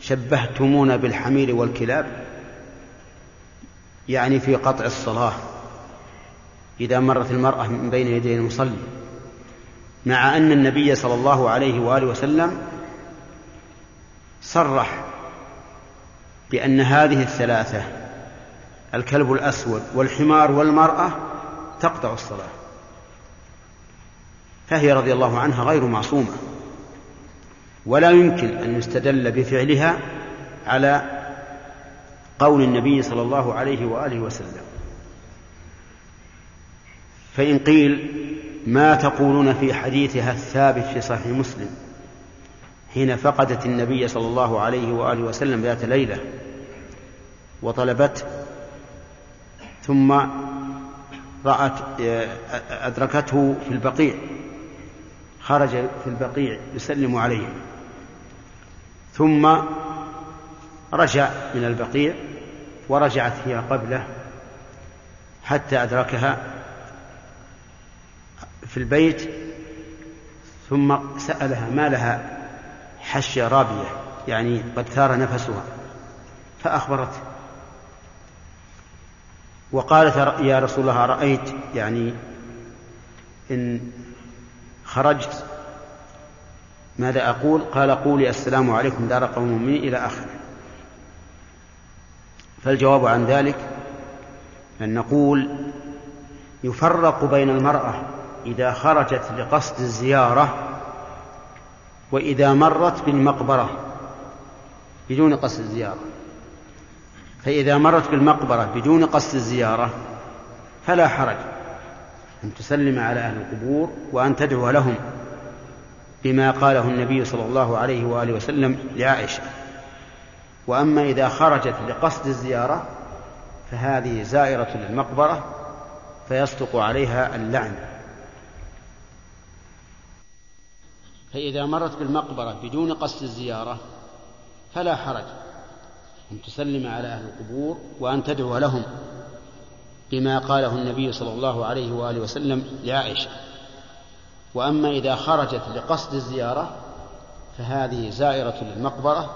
شبهتمونا بالحمير والكلاب يعني في قطع الصلاة. إذا مرت المرأة من بين يدي المصلي مع أن النبي صلى الله عليه وآله وسلم صرح بأن هذه الثلاثة الكلب الأسود والحمار والمرأة تقطع الصلاة. فهي رضي الله عنها غير معصومة. ولا يمكن أن يستدل بفعلها على قول النبي صلى الله عليه وآله وسلم. فإن قيل ما تقولون في حديثها الثابت في صحيح مسلم حين فقدت النبي صلى الله عليه وآله وسلم ذات ليلة وطلبته ثم رأت أدركته في البقيع خرج في البقيع يسلم عليه ثم رجع من البقيع ورجعت هي قبله حتى أدركها في البيت ثم سألها ما لها حشية رابية يعني قد ثار نفسها فأخبرته وقالت يا رسول الله رأيت يعني إن خرجت ماذا أقول؟ قال قولي السلام عليكم دار قوم مؤمنين إلى آخره. فالجواب عن ذلك أن نقول يفرق بين المرأة إذا خرجت لقصد الزيارة وإذا مرت بالمقبرة بدون قصد الزيارة. فإذا مرت بالمقبرة بدون قصد الزيارة فلا حرج أن تسلم على أهل القبور وأن تدعو لهم بما قاله النبي صلى الله عليه وآله وسلم لعائشة. وأما إذا خرجت لقصد الزيارة فهذه زائرة للمقبرة فيصدق عليها اللعن. فإذا مرت بالمقبرة بدون قصد الزيارة فلا حرج أن تسلم على أهل القبور وأن تدعو لهم بما قاله النبي صلى الله عليه وآله وسلم لعائشة. وأما إذا خرجت لقصد الزيارة فهذه زائرة للمقبرة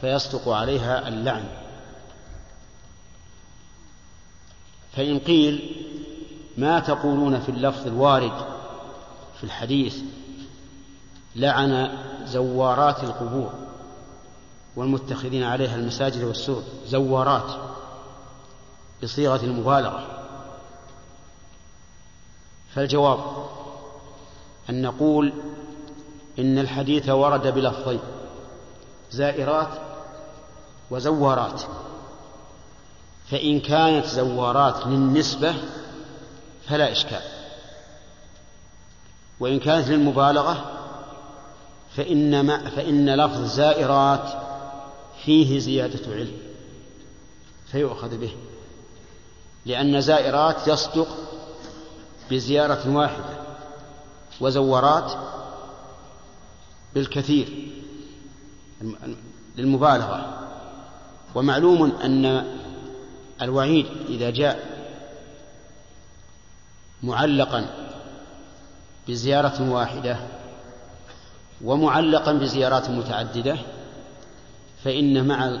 فيصدق عليها اللعن. فإن قيل ما تقولون في اللفظ الوارد في الحديث لعن زوارات القبور والمتخذين عليها المساجد والسور زوارات بصيغة المبالغة. فالجواب أن نقول إن الحديث ورد بلفظين زائرات وزوارات. فإن كانت زوارات للنسبة فلا إشكال. وإن كانت للمبالغة فإن, ما فإن لفظ زائرات فيه زيادة علم فيؤخذ به لأن زائرات يصدق بزيارة واحدة وزورات بالكثير للمبالغة. ومعلوم أن الوعيد إذا جاء معلقا بزيارة واحدة ومعلقا بزيارات متعددة فإن مع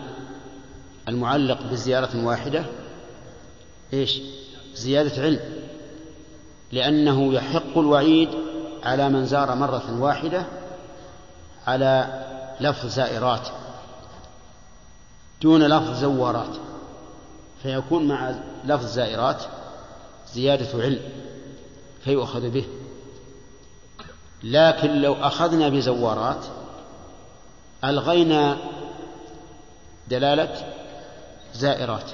المعلق بزيارة واحدة إيش؟ زيادة علم لأنه يحق الوعيد على من زار مرة واحدة على لفظ زائرات دون لفظ زوارات فيكون مع لفظ زائرات زيادة علم فيؤخذ به لكن لو أخذنا بزوارات ألغينا دلالة زائرات.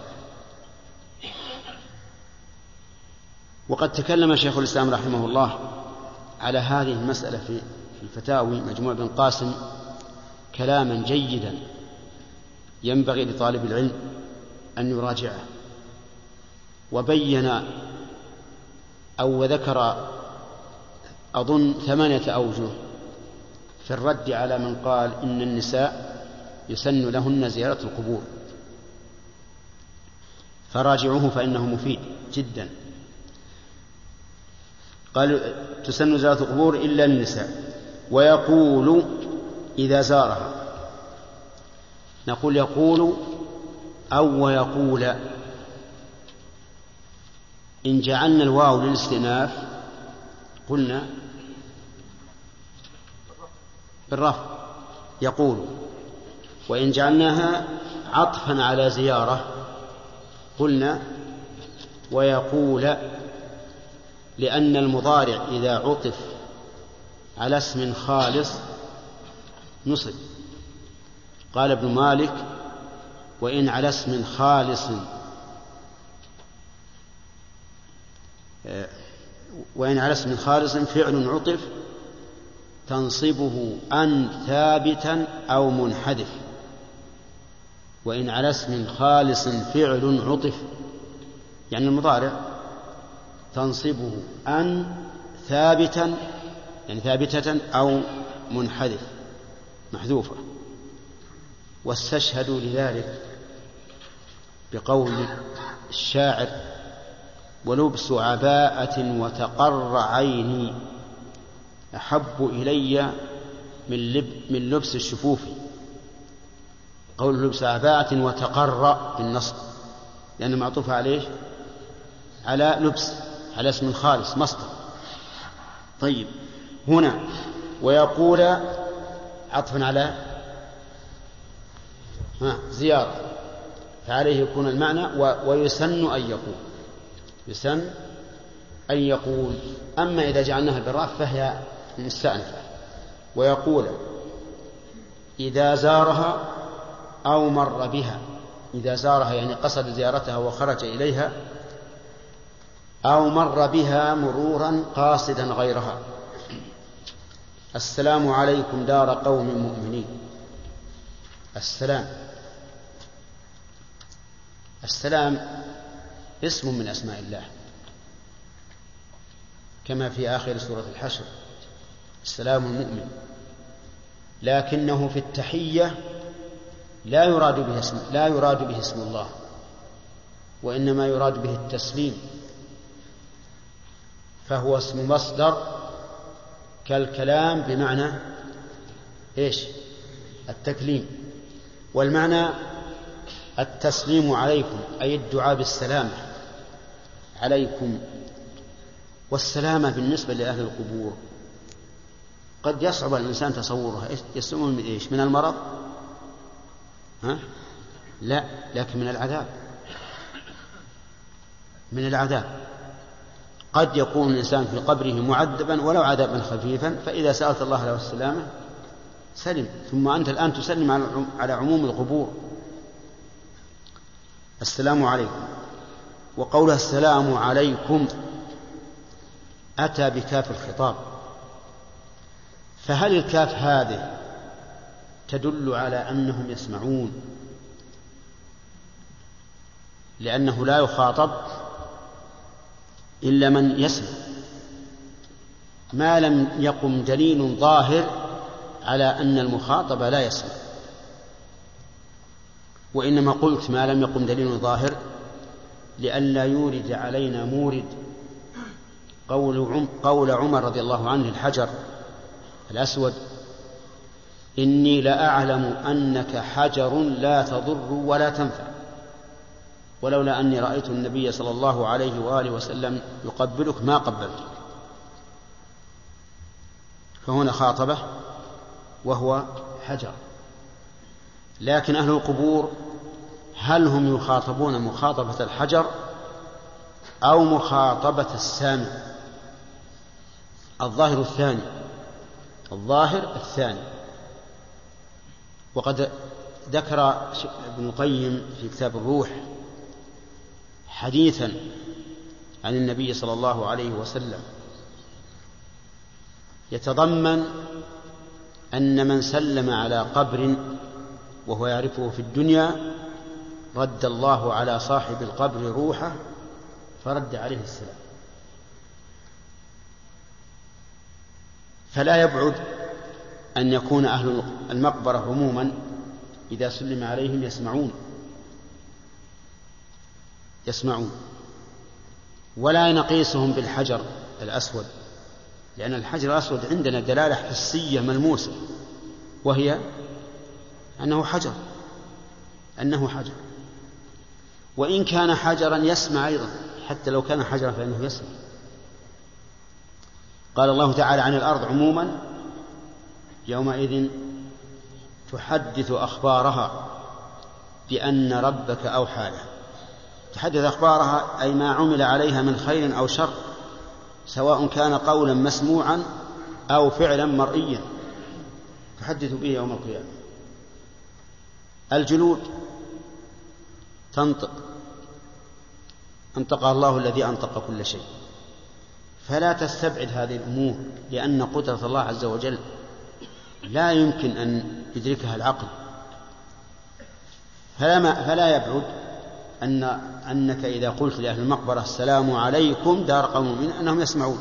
وقد تكلم شيخ الإسلام رحمه الله على هذه المسألة في الفتاوي مجموع بن قاسم كلاما جيدا ينبغي لطالب العلم أن يراجعه. وبين أو ذكر أظن ثمانية أوجه في الرد على من قال إن النساء يسن لهن زيارة القبور. فراجعوه فإنه مفيد جدا. قال تسن زيارة القبور إلا النساء. ويقول إذا زارها. نقول يقول أو ويقول إن جعلنا الواو للاستئناف قلنا بالرفع يقول وإن جعلناها عطفا على زيارة قلنا ويقول لأن المضارع إذا عطف على اسم خالص نصب. قال ابن مالك وإن على اسم خالص وإن على اسم خالص فعل عطف تنصبه أن ثابتا أو منحدف وإن على اسم خالص فعل عطف يعني المضارع تنصبه أن ثابتا يعني ثابتة أو منحدف محذوفة. واستشهدوا لذلك بقول الشاعر ولبس عباءة وتقر عيني. أحب إلي من, لب من لبس الشفوف. قول لبس عباءة وتقر بالنصب. لأنه معطوف عليه على لبس على اسم خالص مصدر. طيب هنا ويقول عطفا على ها زيارة. فعليه يكون المعنى ويسن أن يقول. يسن أن يقول أما إذا جعلناها بالراء فهي مستأنفة ويقول إذا زارها أو مر بها. إذا زارها يعني قصد زيارتها وخرج إليها أو مر بها مرورا قاصدا غيرها. السلام عليكم دار قوم مؤمنين. السلام. السلام اسم من أسماء الله. كما في آخر سورة الحشر. السلام المؤمن. لكنه في التحية لا يراد به اسم لا يراد به اسم الله وإنما يراد به التسليم. فهو اسم مصدر كالكلام بمعنى إيش؟ التكليم. والمعنى التسليم عليكم أي الدعاء بالسلامة. عليكم والسلامة بالنسبة لأهل القبور. قد يصعب الإنسان تصورها يسلمون من إيش؟ من المرض؟ ها؟ لا لكن من العذاب. من العذاب. قد يكون الإنسان في قبره معذبا ولو عذابا خفيفا فإذا سألت الله له السلامة سلم. ثم أنت الآن تسلم على عموم القبور. السلام عليكم. وقولها السلام عليكم أتى بكاف الخطاب. فهل الكاف هذه تدل على أنهم يسمعون لأنه لا يخاطب إلا من يسمع؟ ما لم يقم دليل ظاهر على أن المخاطب لا يسمع. وإنما قلت ما لم يقم دليل ظاهر لئلا يورد علينا مورد. قول قول عمر رضي الله عنه الحجر الأسود إني لأعلم أنك حجر لا تضر ولا تنفع. ولولا أني رأيت النبي صلى الله عليه وآله وسلم يقبلك ما قبلتك فهنا خاطبه وهو حجر. لكن أهل القبور هل هم يخاطبون مخاطبة الحجر أو مخاطبة السامع الظاهر الثاني الظاهر الثاني. وقد ذكر ابن القيم في كتاب الروح حديثا عن النبي صلى الله عليه وسلم يتضمن أن من سلم على قبر وهو يعرفه في الدنيا رد الله على صاحب القبر روحه فرد عليه السلام. فلا يبعد أن يكون أهل المقبرة عموما إذا سلم عليهم يسمعون. يسمعون. ولا نقيسهم بالحجر الأسود لأن الحجر الأسود عندنا دلالة حسية ملموسة وهي أنه حجر أنه حجر. وإن كان حجرا يسمع أيضا حتى لو كان حجرا فإنه يسمع. قال الله تعالى عن الأرض عموما يومئذ تحدث أخبارها بأن ربك أوحى لها تحدث أخبارها أي ما عمل عليها من خير أو شر سواء كان قولا مسموعا أو فعلا مرئيا. تحدث به يوم القيامة. الجلود تنطق أنطقها الله الذي أنطق كل شيء. فلا تستبعد هذه الأمور لأن قدرة الله عز وجل لا يمكن أن يدركها العقل. فلا, ما فلا يبعد أن أنك إذا قلت لأهل المقبرة السلام عليكم دار قوم مؤمنين أنهم يسمعون.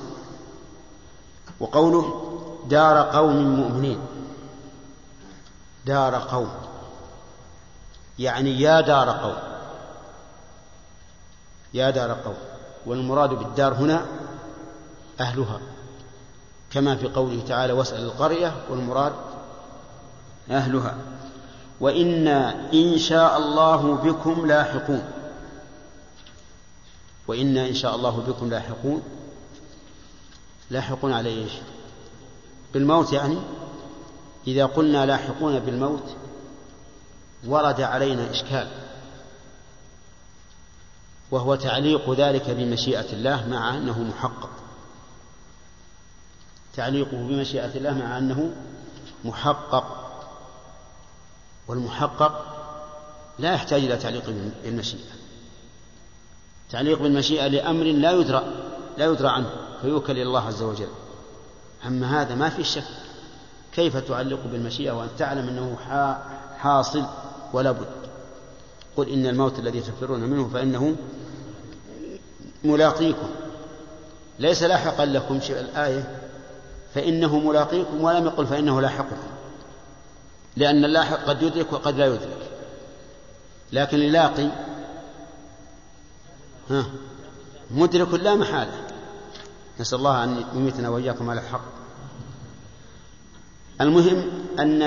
وقوله دار قوم مؤمنين دار قوم يعني يا دار قوم. يا دار قوم والمراد بالدار هنا أهلها كما في قوله تعالى واسأل القرية والمراد أهلها. وإنا إن شاء الله بكم لاحقون. وإنا إن شاء الله بكم لاحقون. لاحقون على إيش؟ بالموت يعني؟ إذا قلنا لاحقون بالموت ورد علينا إشكال. وهو تعليق ذلك بمشيئة الله مع أنه محقق. تعليقه بمشيئة الله مع أنه محقق. والمحقق لا يحتاج إلى تعليق بالمشيئة. تعليق بالمشيئة لأمر لا يدرى لا يدرى عنه فيوكل إلى الله عز وجل. أما هذا ما في شك. كيف تعلق بالمشيئة وأن تعلم أنه حاصل ولا بد؟ قل إن الموت الذي تفرون منه فإنه ملاقيكم. ليس لاحقا لكم شيء الآية فإنه ملاقيكم ولم يقل فإنه لاحقكم. لأن اللاحق قد يدرك وقد لا يدرك. لكن اللاقي ها مدرك لا محالة. نسأل الله أن يميتنا وإياكم على الحق. المهم أن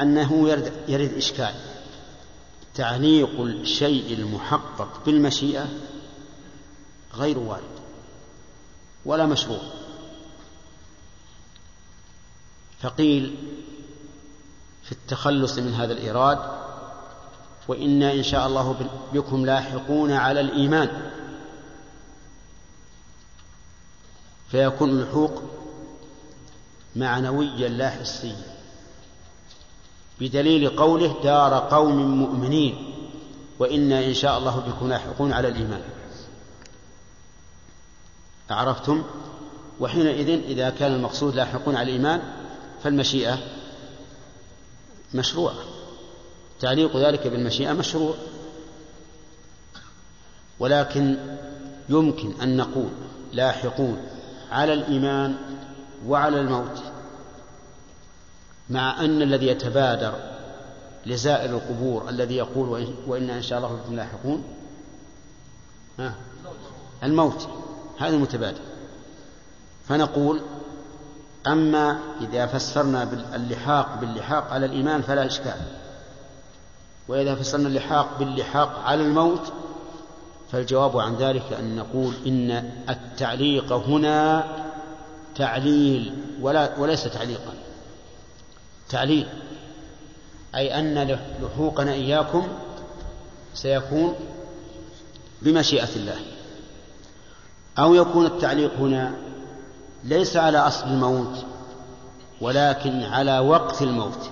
أنه يرد, يرد إشكال. تعليق الشيء المحقق بالمشيئة غير وارد ولا مشروع. فقيل في التخلص من هذا الإيراد وإنا إن شاء الله بكم لاحقون على الإيمان. فيكون اللحوق معنويا لا حسيا. بدليل قوله دار قوم مؤمنين وإنا إن شاء الله بكم لاحقون على الإيمان. أعرفتم؟ وحينئذ إذا كان المقصود لاحقون على الإيمان فالمشيئة مشروعة. تعليق ذلك بالمشيئة مشروع. ولكن يمكن أن نقول لاحقون على الإيمان وعلى الموت مع أن الذي يتبادر لزائر القبور الذي يقول وإنا إن شاء الله بكم لاحقون الموت هذا المتبادر. فنقول أما إذا فسرنا اللحاق باللحاق على الإيمان فلا إشكال. وإذا فسرنا اللحاق باللحاق على الموت فالجواب عن ذلك أن نقول إن التعليق هنا تعليل ولا وليس تعليقا. تعليل أي أن لحوقنا إياكم سيكون بمشيئة الله. أو يكون التعليق هنا ليس على أصل الموت ولكن على وقت الموت.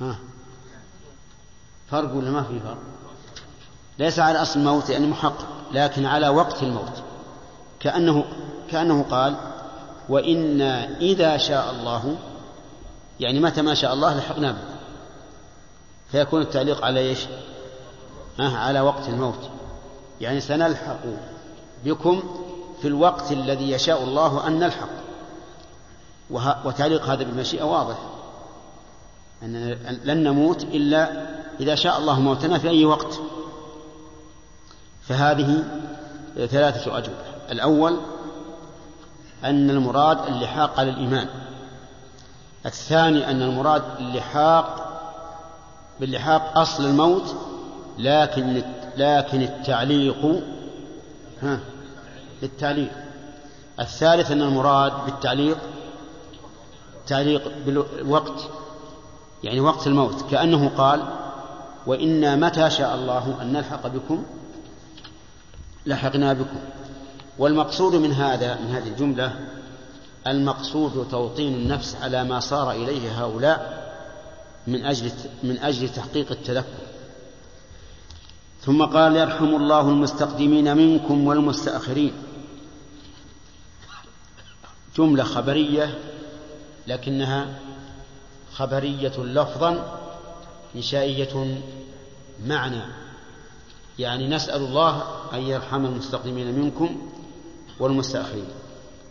ها فرق ولا ما في فرق؟ ليس على أصل الموت يعني محقق لكن على وقت الموت. كأنه كأنه قال وإنا إذا شاء الله يعني متى ما شاء الله لحقنا به. فيكون التعليق على إيش؟ آه على وقت الموت. يعني سنلحق بكم في الوقت الذي يشاء الله أن نلحق. وتعليق هذا بالمشيئة واضح. أن لن نموت إلا إذا شاء الله موتنا في أي وقت. فهذه ثلاثة أجوبة. الأول أن المراد اللحاق على الإيمان. الثاني أن المراد اللحاق باللحاق أصل الموت لكن لكن التعليق ها للتعليق. الثالث أن المراد بالتعليق تعليق بالوقت يعني وقت الموت. كأنه قال وإنا متى شاء الله أن نلحق بكم؟ لحقنا بكم. والمقصود من هذا من هذه الجملة المقصود توطين النفس على ما صار إليه هؤلاء من أجل من أجل تحقيق التذكر. ثم قال يرحم الله المستقدمين منكم والمستأخرين. جملة خبرية لكنها خبرية لفظا إنشائية معنى. يعني نسأل الله أن يرحم المستقدمين منكم والمستأخرين.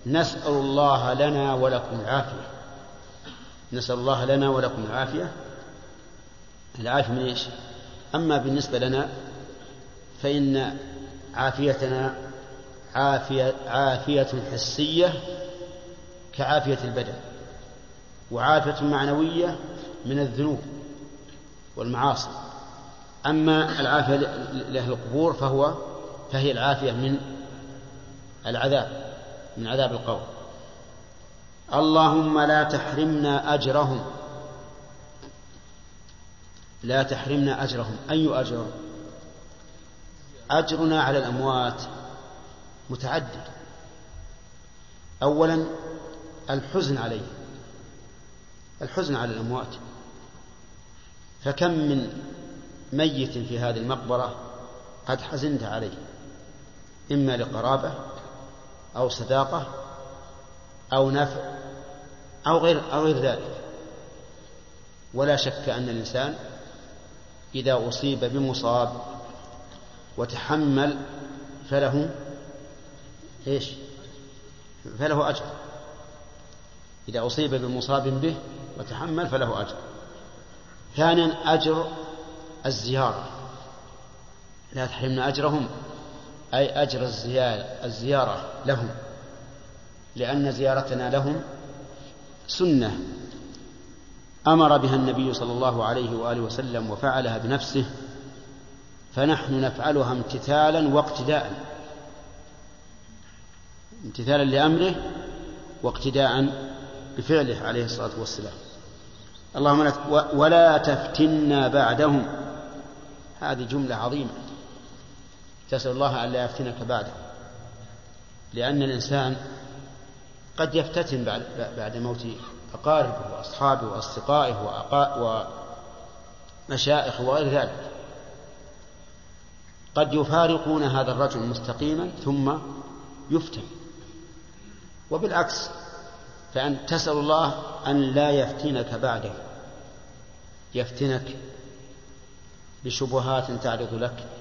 نسأل الله لنا ولكم العافية. نسأل الله لنا ولكم العافية. العافية من إيش؟ أما بالنسبة لنا فإن عافيتنا عافية, عافية حسية كعافية البدن وعافية معنوية من الذنوب والمعاصي. أما العافية لأهل القبور فهو فهي العافية من العذاب من عذاب القبر اللهم لا تحرمنا أجرهم. لا تحرمنا أجرهم. أي أجر؟ أجرنا على الأموات. متعدد. أولا الحزن عليه الحزن على الأموات. فكم من ميت في هذه المقبرة قد حزنت عليه. إما لقرابة أو صداقة أو نفع أو غير أو غير ذلك. ولا شك أن الإنسان إذا أصيب بمصاب وتحمل فله إيش؟ فله أجر. إذا أصيب بمصاب به وتحمل فله أجر. ثانيا أجر الزيارة. لا تحرمنا أجرهم. أي أجر الزيارة لهم. لأن زيارتنا لهم سنة. أمر بها النبي صلى الله عليه وآله وسلم وفعلها بنفسه فنحن نفعلها امتثالا واقتداء. امتثالا لأمره واقتداء بفعله عليه الصلاة والسلام. اللهم ولا تفتنا بعدهم. هذه جملة عظيمة. تسأل الله أن لا يفتنك بعده. لأن الإنسان قد يفتتن بعد, بعد موت أقاربه وأصحابه وأصدقائه ومشائخه وغير ذلك. قد يفارقون هذا الرجل مستقيما ثم يفتن. وبالعكس فأن تسأل الله أن لا يفتنك بعده. يفتنك بشبهات تعرض لك.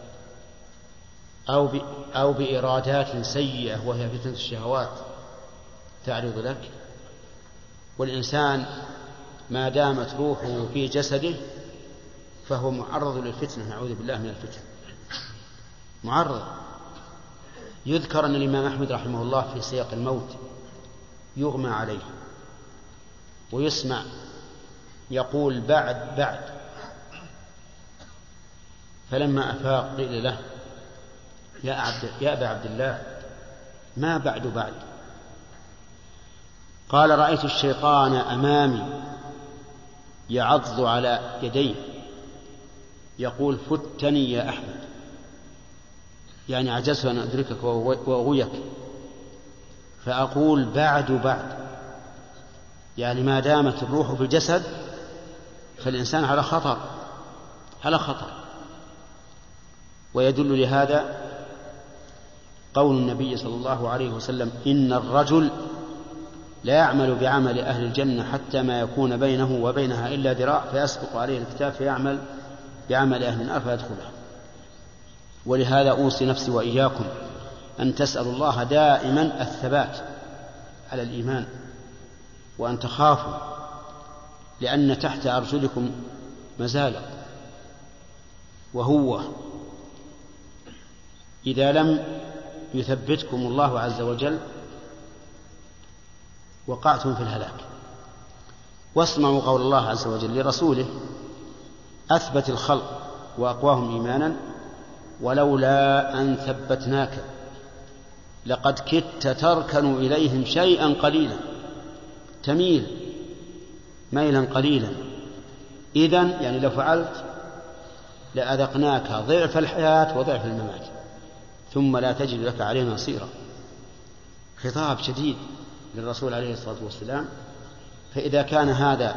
أو أو بإرادات سيئة وهي فتنة الشهوات. تعرض لك والإنسان ما دامت روحه في جسده فهو معرض للفتنة نعوذ بالله من الفتن. معرض. يذكر أن الإمام أحمد رحمه الله في سياق الموت يغمى عليه ويسمع يقول بعد بعد. فلما أفاق قيل له يا, عبد يا أبا عبد الله ما بعد بعد؟ قال رأيت الشيطان أمامي يعض على يديه يقول فتني يا أحمد. يعني عجزت أن أدركك وأغويك. فأقول بعد بعد. يعني ما دامت الروح في الجسد فالإنسان على خطر على خطر. ويدل لهذا قول النبي صلى الله عليه وسلم إن الرجل لا يعمل بعمل أهل الجنة حتى ما يكون بينه وبينها إلا ذراع فيسبق عليه الكتاب فيعمل بعمل أهل النار فيدخلها. ولهذا أوصي نفسي وإياكم أن تسألوا الله دائما الثبات على الإيمان وأن تخافوا لأن تحت أرجلكم مزالق وهو إذا لم يثبتكم الله عز وجل وقعتم في الهلاك. واسمعوا قول الله عز وجل لرسوله أثبت الخلق وأقواهم إيمانا ولولا أن ثبتناك لقد كدت تركن إليهم شيئا قليلا. تميل ميلا قليلا. إذا يعني لو فعلت لأذقناك ضعف الحياة وضعف الممات. ثم لا تجد لك علينا نصيرا. خطاب شديد للرسول عليه الصلاة والسلام. فإذا كان هذا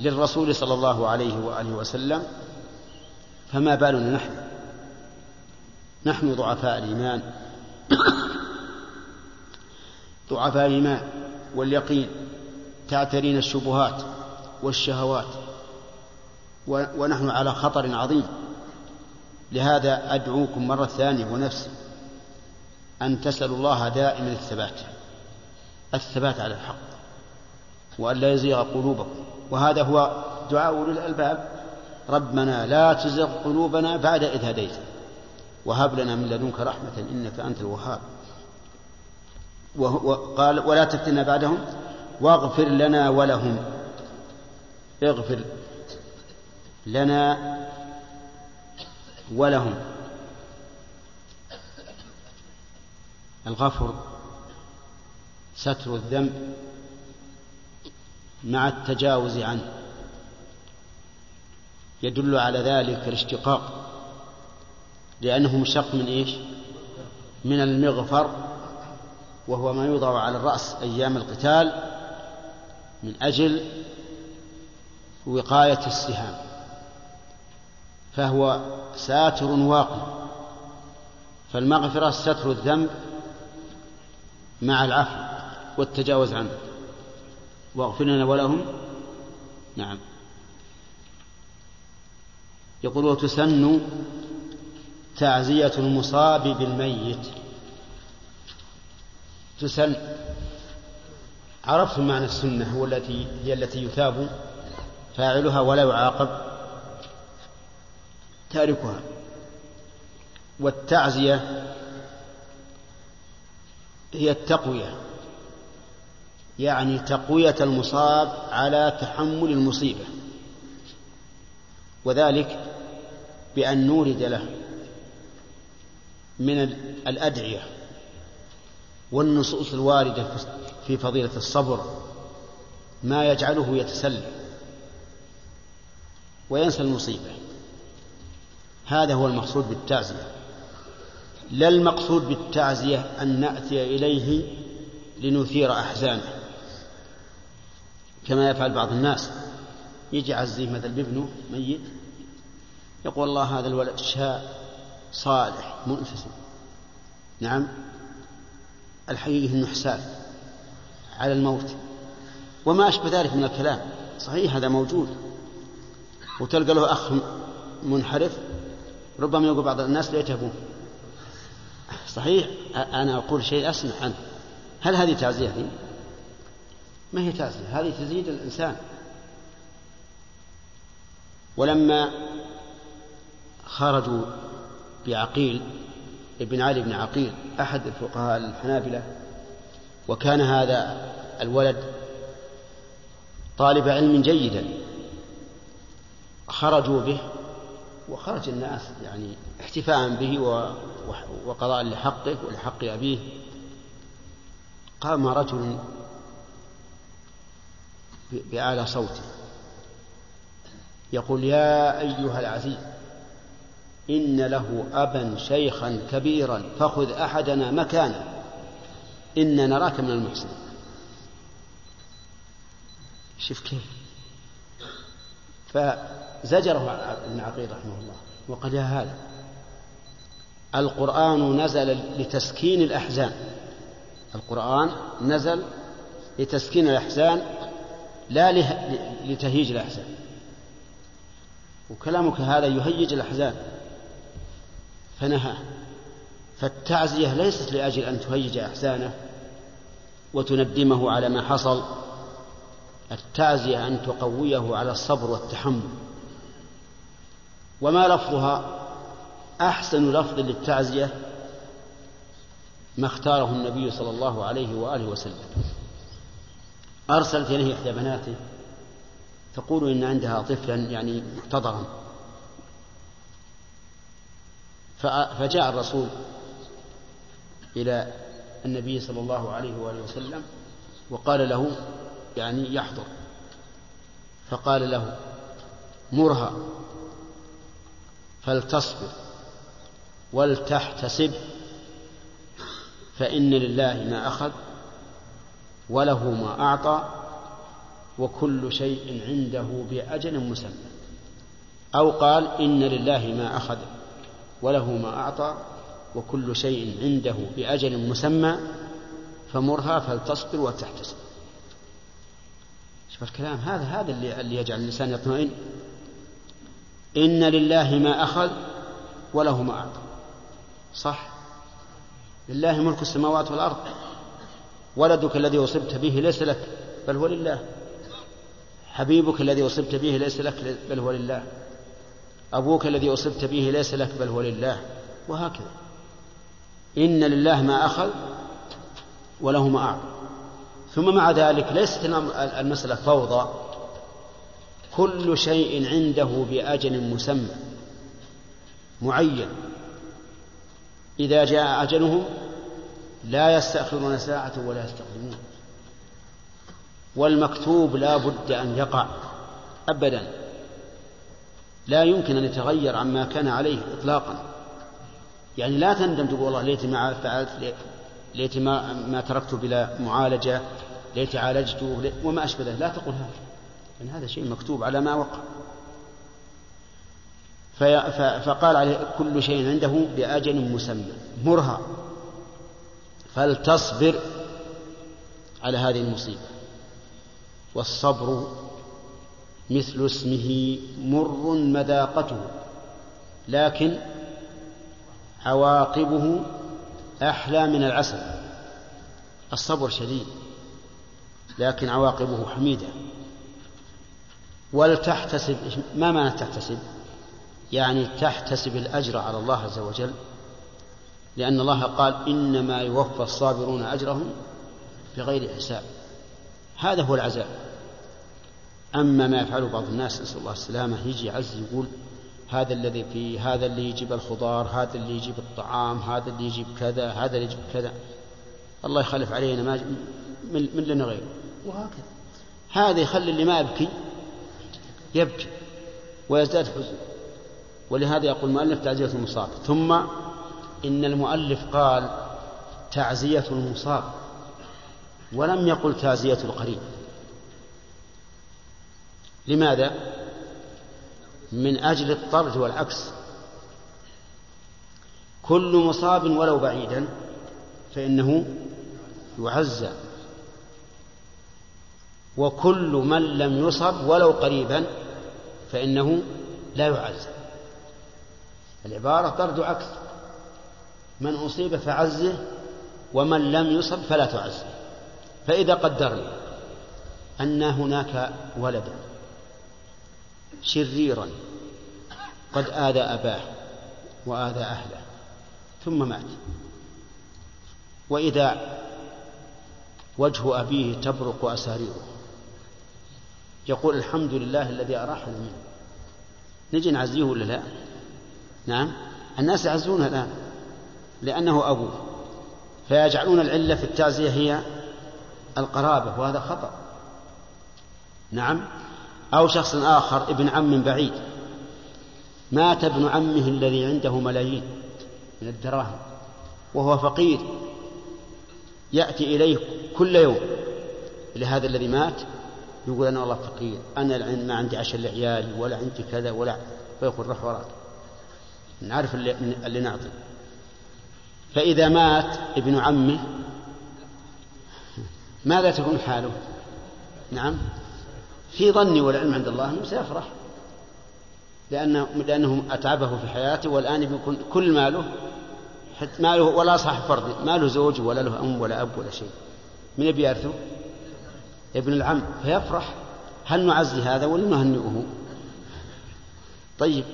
للرسول صلى الله عليه وآله وسلم فما بالنا نحن؟ نحن ضعفاء الإيمان. ضعفاء الإيمان واليقين تعترين الشبهات والشهوات ونحن على خطر عظيم. لهذا أدعوكم مرة ثانية ونفسي أن تسألوا الله دائما الثبات الثبات على الحق وأن لا يزيغ قلوبكم. وهذا هو دعاء أولي الألباب. ربنا لا تزغ قلوبنا بعد إذ هديتنا. وهب لنا من لدنك رحمة إنك أنت الوهاب. وقال ولا تفتنا بعدهم. واغفر لنا ولهم. اغفر لنا ولهم. الغفر ستر الذنب مع التجاوز عنه. يدل على ذلك الاشتقاق. لأنه مشتق من إيش؟ من المغفر وهو ما يوضع على الرأس أيام القتال من أجل وقاية السهام. فهو ساتر واقي فالمغفرة ستر الذنب مع العفو والتجاوز عنه. واغفر لنا ولهم. نعم. يقول وتسن تعزية المصاب بالميت. تسن. عرفتم معنى السنة هو التي هي التي يثاب فاعلها ولا يعاقب. تاركها. والتعزية هي التقوية يعني تقوية المصاب على تحمل المصيبة وذلك بأن نورد له من الأدعية والنصوص الواردة في فضيلة الصبر ما يجعله يتسلى وينسى المصيبة. هذا هو المقصود بالتعزية. لا المقصود بالتعزية أن نأتي إليه لنثير أحزانه. كما يفعل بعض الناس. يجي عزيه مثل بابنه ميت يقول الله هذا الولد شاء صالح منفس نعم. الحقيقة أنه حساب على الموت. وما أشبه ذلك من الكلام. صحيح هذا موجود. وتلقى له أخ منحرف ربما يقول بعض الناس ليت أبوه صحيح أنا أقول شيء أسمع عنه. هل هذه تعزية دي؟ ما هي تعزية؟ هذه تزيد الإنسان. ولما خرجوا بعقيل ابن علي بن عقيل أحد الفقهاء الحنابلة وكان هذا الولد طالب علم جيدا خرجوا به وخرج الناس يعني احتفاء به وقضاء لحقه ولحق أبيه. قام رجل بأعلى صوته يقول يا أيها العزيز إن له أبا شيخا كبيرا فخذ أحدنا مكانه إن نراك من المحسنين. شوف كيف. فزجره ابن عقيل رحمه الله وقال يا هذا. القرآن نزل لتسكين الأحزان. القرآن نزل لتسكين الأحزان لا لتهيج الأحزان. وكلامك هذا يهيج الأحزان. فنهاه فالتعزية ليست لأجل أن تهيج أحزانه وتندمه على ما حصل. التعزية أن تقويه على الصبر والتحمل. وما لفظها أحسن لفظ للتعزية ما اختاره النبي صلى الله عليه وآله وسلم. أرسلت إليه إحدى بناته تقول إن عندها طفلا يعني محتضرا فجاء الرسول إلى النبي صلى الله عليه وآله وسلم وقال له يعني يحضر. فقال له مرها فلتصبر ولتحتسب فإن لله ما أخذ وله ما أعطى وكل شيء عنده بأجل مسمى. أو قال إن لله ما أخذ وله ما أعطى وكل شيء عنده بأجل مسمى فمرها فلتصبر وتحتسب شوف الكلام هذا هذا اللي, يجعل الإنسان يطمئن. إن لله ما أخذ وله ما أعطى. صح؟ لله ملك السماوات والأرض. ولدك الذي أصبت به ليس لك بل هو لله. حبيبك الذي أصبت به ليس لك بل هو لله. أبوك الذي أصبت به ليس لك بل هو لله. وهكذا. إن لله ما أخذ وله ما أعطى. ثم مع ذلك ليست المسألة فوضى. كل شيء عنده بأجل مسمى معين. إذا جاء أجلهم لا يستأخرون ساعة ولا يستقدمون. والمكتوب لا بد أن يقع أبدا. لا يمكن أن يتغير عما كان عليه إطلاقا. يعني لا تندم تقول والله ليت ما فعلت ليت ما, ما تركته بلا معالجة ليت عالجته وما أشبه ذلك. لا تقول هذا. لأن هذا شيء مكتوب على ما وقع. فقال عليه كل شيء عنده بأجل مسمى مرها فلتصبر على هذه المصيبة. والصبر مثل اسمه مر مذاقته لكن عواقبه أحلى من العسل. الصبر شديد لكن عواقبه حميدة. ولتحتسب ما معنى تحتسب؟ يعني تحتسب الأجر على الله عز وجل لأن الله قال إنما يوفى الصابرون أجرهم بغير حساب. هذا هو العزاء. أما ما يفعله بعض الناس نسأل الله السلامة يجي عز يقول هذا الذي فيه هذا اللي يجيب الخضار هذا اللي يجيب الطعام هذا اللي يجيب كذا هذا اللي يجيب كذا. الله يخلف علينا ما من, من لنا غيره وهكذا. هذا يخلي اللي ما يبكي يبكي ويزداد حزن. ولهذا يقول المؤلف تعزية المصاب. ثم إن المؤلف قال تعزية المصاب ولم يقل تعزية القريب. لماذا؟ من أجل الطرد والعكس. كل مصاب ولو بعيدا فإنه يعزى. وكل من لم يصب ولو قريبا فإنه لا يعزى العبارة طرد عكس. من أصيب فعزه ومن لم يصب فلا تعزه. فإذا قدرنا أن هناك ولدا شريرا قد آذى أباه وآذى أهله ثم مات. وإذا وجه أبيه تبرق أساريره. يقول الحمد لله الذي أراحنا منه. نجي نعزيه ولا لا؟ نعم. الناس يعزونه الآن لأنه أبوه فيجعلون العلة في التعزية هي القرابة وهذا خطأ. نعم. أو شخص آخر ابن عم بعيد. مات ابن عمه الذي عنده ملايين من الدراهم وهو فقير. يأتي إليه كل يوم لهذا الذي مات يقول أنا والله فقير أنا ما عندي عشاء لعيالي ولا عندي كذا ولا فيقول روح وراك. نعرف اللي, اللي نعطي. فإذا مات ابن عمه ماذا تكون حاله؟ نعم. في ظني والعلم عند الله أنه سيفرح. لأنه, لأنه أتعبه في حياته والآن بيكون كل ماله حتى ماله ولا صاحب فرض ما له زوج ولا له أم ولا أب ولا شيء. من يبي يرثه ابن العم فيفرح هل نعزي هذا ولا نهنئه؟ طيب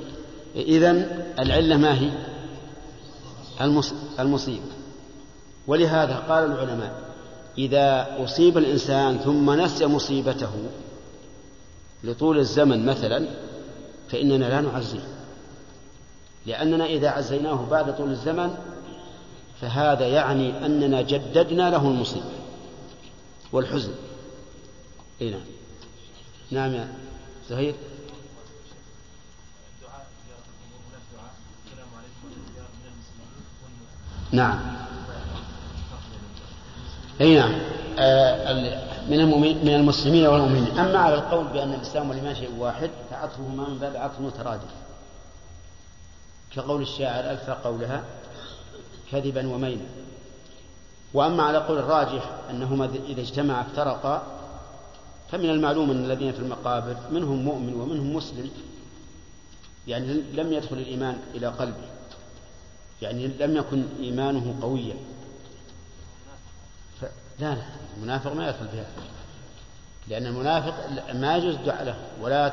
إذا العلة ما هي؟ المصيبة ولهذا قال العلماء إذا أصيب الإنسان ثم نسي مصيبته لطول الزمن مثلا فإننا لا نعزيه لأننا إذا عزيناه بعد طول الزمن فهذا يعني أننا جددنا له المصيبة والحزن. إي نعم. نعم يا زهير. نعم. إي نعم. آه من من المسلمين والمؤمنين. أما على القول بأن الإسلام والإيمان شيء واحد فعطفهما من باب عطف مترادف. كقول الشاعر الفى قولها كذبا ومينا وأما على قول الراجح أنهما إذا اجتمعا افترقا فمن المعلوم أن الذين في المقابر منهم مؤمن ومنهم مسلم يعني لم يدخل الإيمان إلى قلبه يعني لم يكن إيمانه قويا. ف... لا لا المنافق ما يدخل فيها. لأن المنافق ما يجوز الدعاء له ولا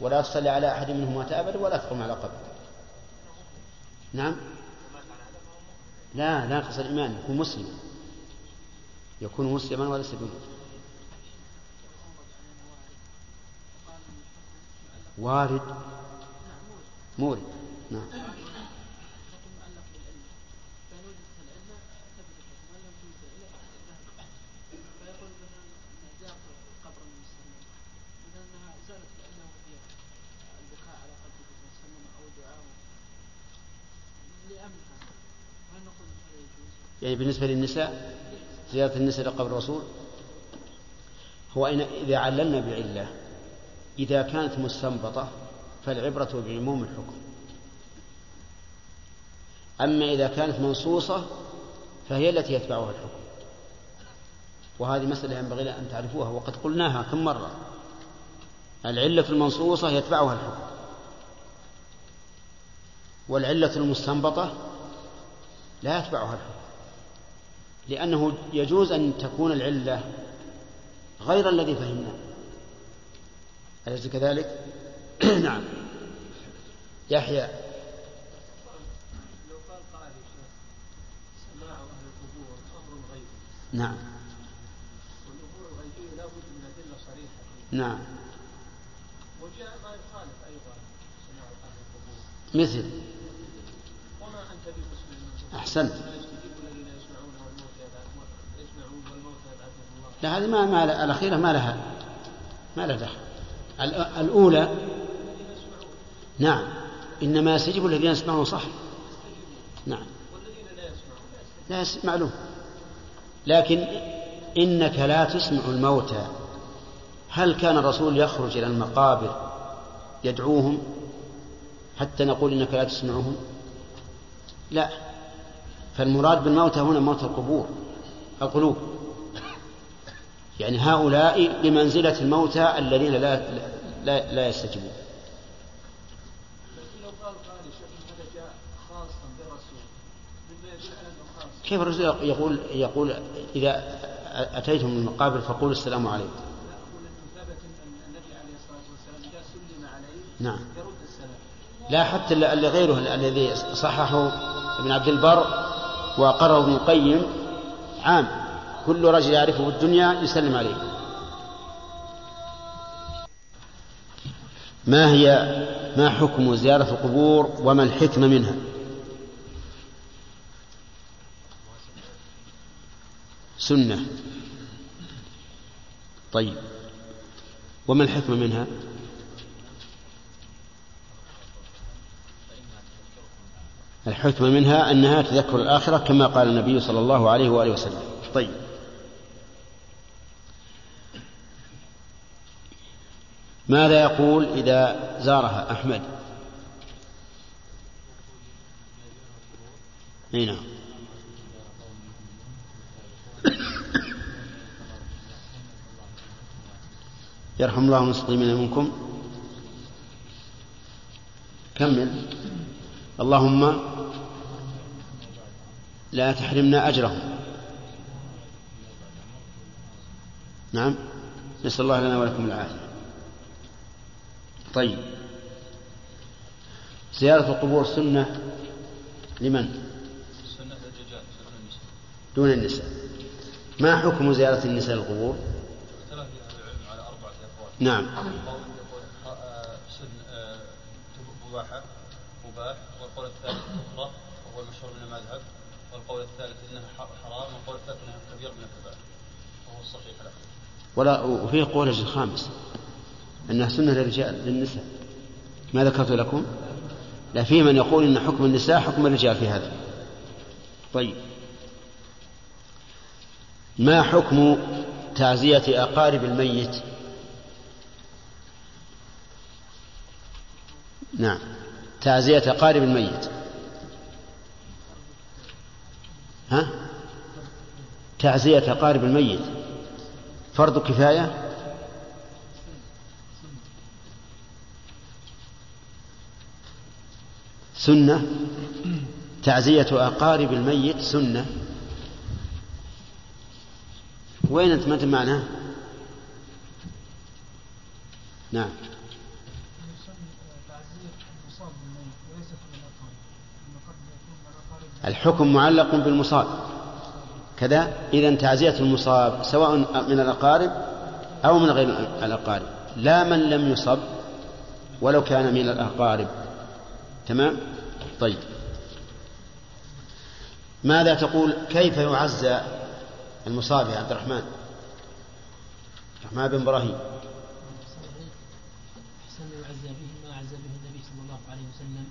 ولا تصلي على أحد منهم مات ابدا ولا تقوم على قبره. نعم؟ لا لا نقص الإيمان يكون مسلما يكون مسلما وليس بمؤمن وارد. مورد. نعم. يعني بالنسبة للنساء زيارة النساء لقبر الرسول هو إذا عللنا بعلة إذا كانت مستنبطة فالعبرة بعموم الحكم. أما إذا كانت منصوصة فهي التي يتبعها الحكم. وهذه مسألة ينبغي أن تعرفوها وقد قلناها كم مرة. العلة المنصوصة يتبعها الحكم. والعلة المستنبطة لا يتبعها الحكم. لأنه يجوز أن تكون العلة غير الذي فهمناه أليس كذلك؟ نعم. يحيى. نعم. والأمور الغيبية من أدلة صريحة نعم. وجاء ما يخالف أيضا سماع أهل القبور مثل. وما أنت بمسلم أحسنت. لا هذه ما, ما الأخيرة ما لها ما لها دخل. الأولى نعم إنما يستجيب الذين يسمعون صح. نعم. لا معلوم. لكن إنك لا تسمع الموتى. هل كان الرسول يخرج إلى المقابر يدعوهم حتى نقول إنك لا تسمعهم؟ لا. فالمراد بالموتى هنا موت القبور القلوب. يعني هؤلاء بمنزلة الموتى الذين لا لا, لا يستجيبون. كيف الرسول يقول يقول إذا أتيتم من المقابر فقولوا السلام عليكم؟ نعم. لا حتى اللي غيره الذي صححه ابن عبد البر وقرر ابن القيم عام. كل رجل يعرفه في الدنيا يسلم عليه. ما هي ما حكم زيارة القبور وما الحكمة منها؟ سنة. طيب. وما الحكمة منها؟ الحكمة منها أنها تذكر الآخرة كما قال النبي صلى الله عليه وآله وسلم. طيب. ماذا يقول إذا زارها أحمد؟ أي نعم. يرحم الله المستقيمين منكم. كمل. اللهم لا تحرمنا أجرهم. نعم. نسأل الله لنا ولكم العافية. طيب. زيارة القبور سنة لمن؟ دون النساء. ما حكم زيارة النساء القبور؟ نعم. سن مباحة مباح. والقول الثالث كفرة وهو المشهور من المذهب. والقول الثالث إنها حرام. والقول الثالث إنها كبير من الكبائر. وهو الصحيح ولا وفيه قول الخامس أنها سنة للرجال للنساء. ما ذكرت لكم؟ لا في من يقول إن حكم النساء حكم الرجال في هذا. طيب. ما حكم تعزية أقارب الميت؟ نعم. تعزية أقارب الميت. ها؟ تعزية أقارب الميت. فرض كفاية؟ سنة تعزية أقارب الميت سنة. وين أنت؟ ما أنت معناه نعم. الحكم معلق بالمصاب. كذا إذا تعزية المصاب سواء من الأقارب أو من غير الأقارب. لا من لم يصب ولو كان من الأقارب. تمام؟ طيب. ماذا تقول؟ كيف يعزى المصاب يا عبد الرحمن؟ الرحمن بن إبراهيم. أحسن يعزى به ما عزى به النبي صلى الله عليه وسلم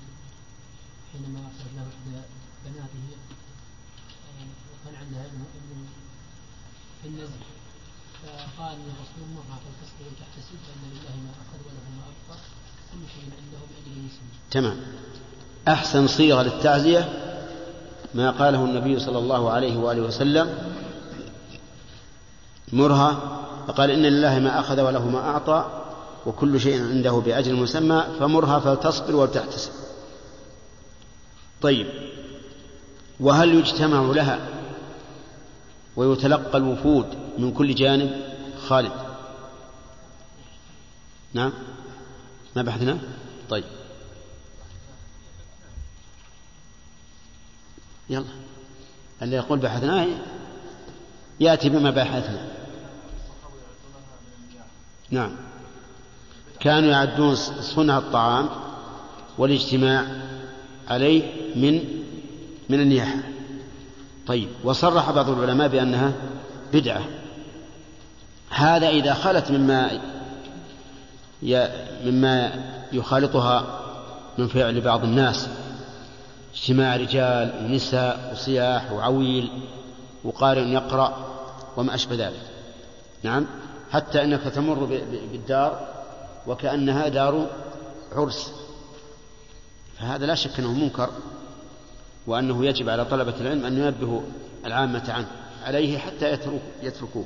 حينما أخرج له إحدى بناته. وكان عندها ابن في النزل فقال الرسول مرها فالتصبر وتحتسب فإن لله ما أخذ وله ما أبقى. كل شيء عنده بأجل مسلم تمام. أحسن صيغة للتعزية ما قاله النبي صلى الله عليه وآله وسلم مرها فقال إن لله ما أخذ وله ما أعطى وكل شيء عنده بأجل مسمى فمرها فلتصبر ولتحتسب. طيب وهل يجتمع لها ويتلقى الوفود من كل جانب؟ خالد. نعم. ما بحثنا؟ طيب. يلا. اللي يقول بحثناه يأتي بما بحثنا. نعم. كانوا يعدون صنع الطعام والاجتماع عليه من من النياحة. طيب وصرح بعض العلماء بأنها بدعة. هذا إذا خلت مما مما يخالطها من فعل بعض الناس اجتماع رجال ونساء وصياح وعويل وقارئ يقرأ وما أشبه ذلك. نعم. حتى أنك تمر بالدار وكأنها دار عرس. فهذا لا شك أنه منكر وأنه يجب على طلبة العلم أن ينبهوا العامة عنه. عليه حتى يتركوه.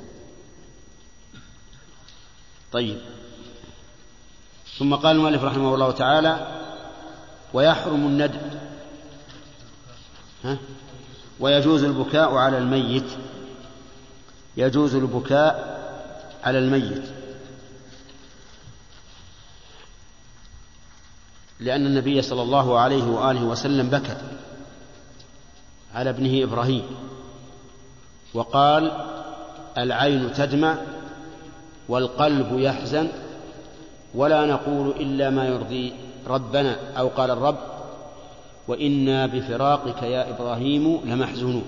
طيب. ثم قال المؤلف رحمه الله تعالى ويحرم الندب ها؟ ويجوز البكاء على الميت. يجوز البكاء على الميت. لأن النبي صلى الله عليه وآله وسلم بكى على ابنه إبراهيم. وقال العين تدمع والقلب يحزن ولا نقول إلا ما يرضي ربنا. أو قال الرب وإنا بفراقك يا إبراهيم لمحزونون.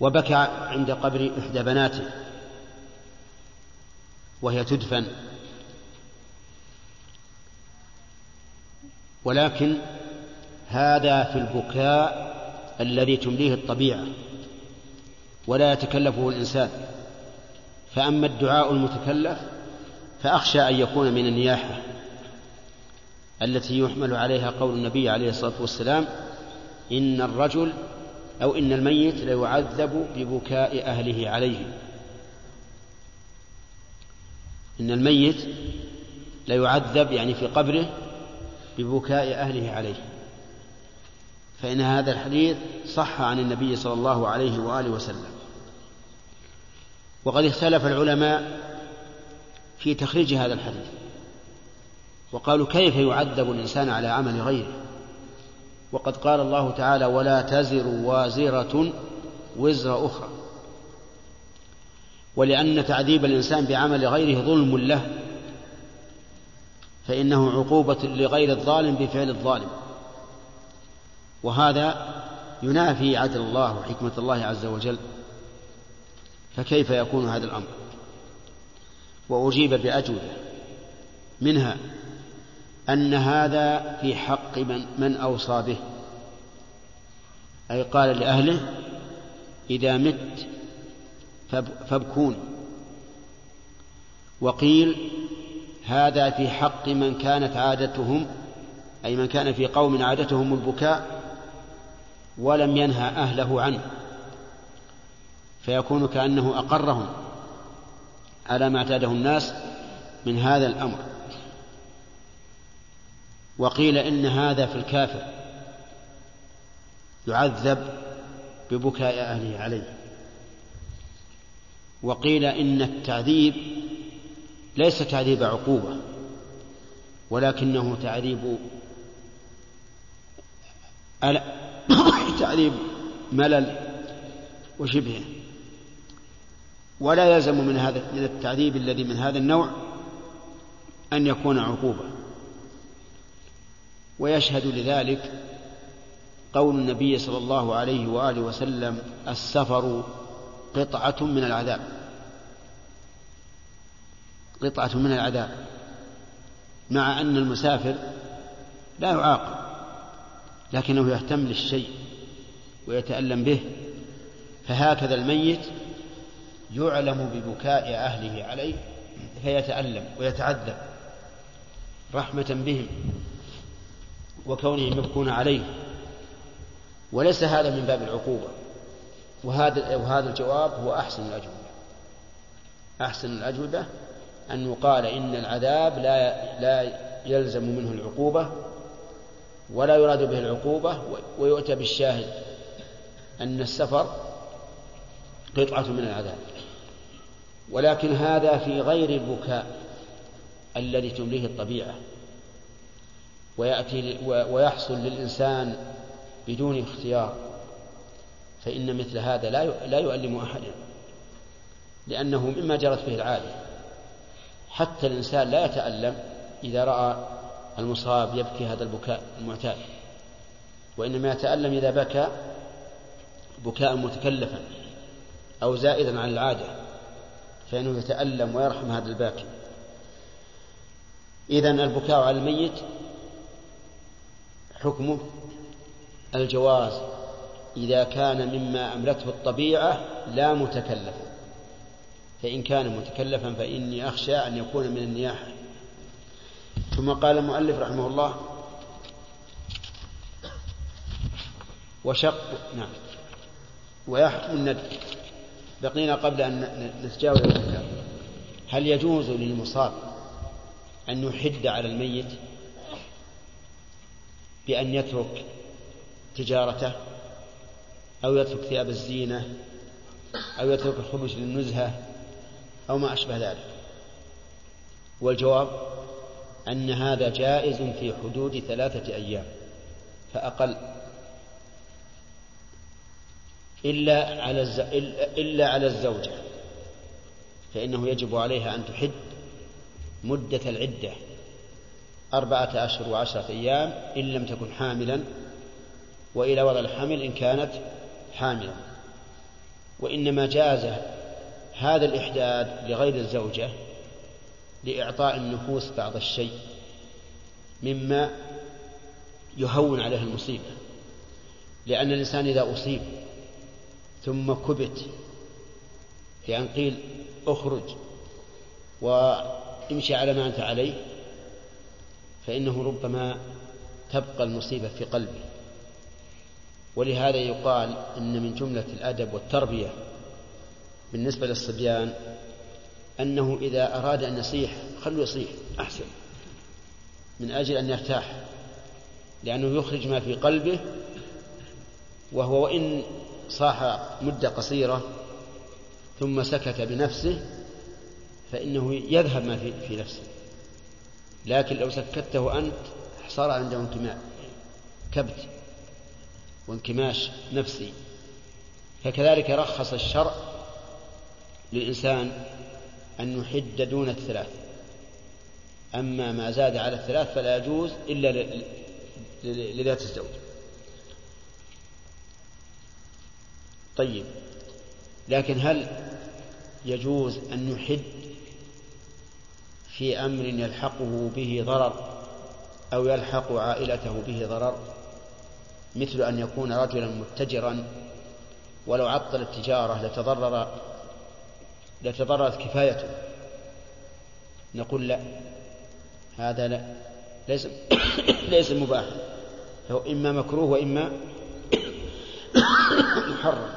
وبكى عند قبر إحدى بناته. وهي تدفن. ولكن هذا في البكاء الذي تمليه الطبيعة. ولا يتكلفه الإنسان. فأما الدعاء المتكلف فأخشى أن يكون من النياحة. التي يحمل عليها قول النبي عليه الصلاة والسلام إن الرجل أو إن الميت ليعذب ببكاء أهله عليه. إن الميت ليعذب يعني في قبره ببكاء أهله عليه. فإن هذا الحديث صح عن النبي صلى الله عليه وآله وسلم. وقد اختلف العلماء في تخريج هذا الحديث. وقالوا كيف يعذب الإنسان على عمل غيره وقد قال الله تعالى ولا تزر وازرة وزر أخرى. ولأن تعذيب الإنسان بعمل غيره ظلم له فإنه عقوبة لغير الظالم بفعل الظالم. وهذا ينافي عدل الله وحكمة الله عز وجل. فكيف يكون هذا الأمر؟ وأجيب بأجوبة منها أن هذا في حق من, من أوصى به. أي قال لأهله إذا مت فابكون. وقيل هذا في حق من كانت عادتهم أي من كان في قوم عادتهم البكاء ولم ينهى أهله عنه. فيكون كأنه أقرهم على ما اعتاده الناس من هذا الأمر. وقيل إن هذا في الكافر. يعذب ببكاء أهله عليه. وقيل إن التعذيب ليس تعذيب عقوبة ولكنه تعذيب تعذيب ملل وشبهه. ولا يلزم من هذا من التعذيب الذي من هذا النوع أن يكون عقوبة. ويشهد لذلك قول النبي صلى الله عليه وآله وسلم السفر قطعة من العذاب. قطعة من العذاب. مع أن المسافر لا يعاقب لكنه يهتم للشيء ويتألم به. فهكذا الميت يعلم ببكاء أهله عليه فيتألم ويتعذب رحمة بهم. وكونهم يبكون عليه. وليس هذا من باب العقوبة. وهذا وهذا الجواب هو أحسن الأجوبة. أحسن الأجوبة أن يقال إن العذاب لا لا يلزم منه العقوبة ولا يراد به العقوبة ويؤتى بالشاهد أن السفر قطعة من العذاب. ولكن هذا في غير البكاء الذي تمليه الطبيعة. ويأتي ويحصل للإنسان بدون اختيار فإن مثل هذا لا لا يؤلم أحدا لأنه مما جرت به العادة. حتى الإنسان لا يتألم إذا رأى المصاب يبكي هذا البكاء المعتاد وإنما يتألم إذا بكى بكاء متكلفا أو زائدا عن العادة فإنه يتألم ويرحم هذا الباكي. إذا البكاء على الميت حكمه الجواز إذا كان مما أملته الطبيعة لا متكلفا. فإن كان متكلفا فإني أخشى أن يكون من النياحة ثم قال المؤلف رحمه الله وشق نعم. ويحكم الندب بقينا قبل أن نتجاوز الكتاب هل يجوز للمصاب أن يحد على الميت؟ بأن يترك تجارته أو يترك ثياب الزينة أو يترك الخروج للنزهة أو ما أشبه ذلك. والجواب أن هذا جائز في حدود ثلاثة أيام فأقل. إلا على إلا على الزوجة فإنه يجب عليها أن تحد مدة العدة. أربعة أشهر وعشرة أيام إن لم تكن حاملا وإلى وضع الحمل إن كانت حاملا. وإنما جاز هذا الإحداد لغير الزوجة لإعطاء النفوس بعض الشيء مما يهون عليها المصيبة. لأن الإنسان إذا أصيب ثم كبت بأن قيل اخرج امشي على ما أنت عليه فإنه ربما تبقى المصيبة في قلبه. ولهذا يقال إن من جملة الأدب والتربية بالنسبة للصبيان أنه إذا أراد أن يصيح خلوا يصيح أحسن من أجل أن يرتاح لأنه يخرج ما في قلبه وهو وإن صاح مدة قصيرة ثم سكت بنفسه فإنه يذهب ما في نفسه. لكن لو سكته أنت صار عنده انكماء كبت وانكماش نفسي. فكذلك رخص الشرع للإنسان أن يحد دون الثلاث. أما ما زاد على الثلاث فلا يجوز إلا لذات الزوج. طيب لكن هل يجوز أن يحد في أمر يلحقه به ضرر أو يلحق عائلته به ضرر مثل أن يكون رجلا متجرا ولو عطل التجارة لتضرر لتضررت كفايته. نقول لا هذا لا ليس ليس مباحا. فهو إما مكروه وإما محرم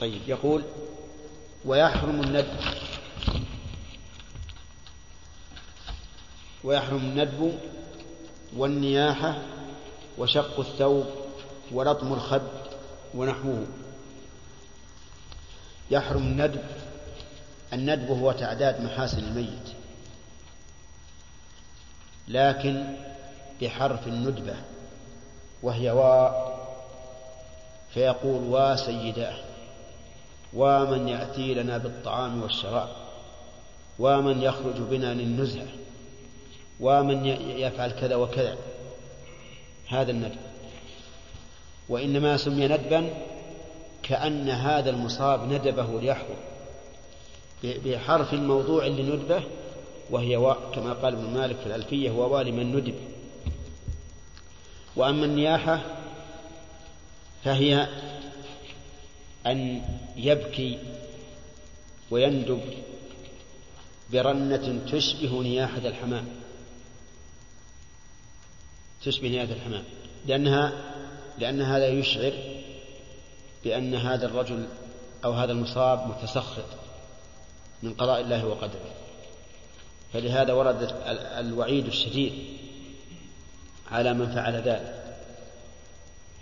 طيب. يقول ويحرم الندب. ويحرم الندب والنياحة وشق الثوب ولطم الخد ونحوه. يحرم الندب الندب هو تعداد محاسن الميت. لكن بحرف الندبة وهي واء فيقول وا سيداه. ومن يأتي لنا بالطعام والشراب ومن يخرج بنا للنزهة ومن يفعل كذا وكذا. هذا الندب. وإنما سمي ندبا كأن هذا المصاب ندبه ليحضر. بحرف الموضوع لندبة وهي واء كما قال ابن مالك في الألفية هو واء لمن ندب. وأما النياحة فهي أن يبكي ويندب برنة تشبه نياحة الحمام. تشبه نياحة الحمام. لأنها لأن هذا يشعر بأن هذا الرجل أو هذا المصاب متسخط من قضاء الله وقدره. فلهذا ورد الوعيد الشديد على من فعل ذلك.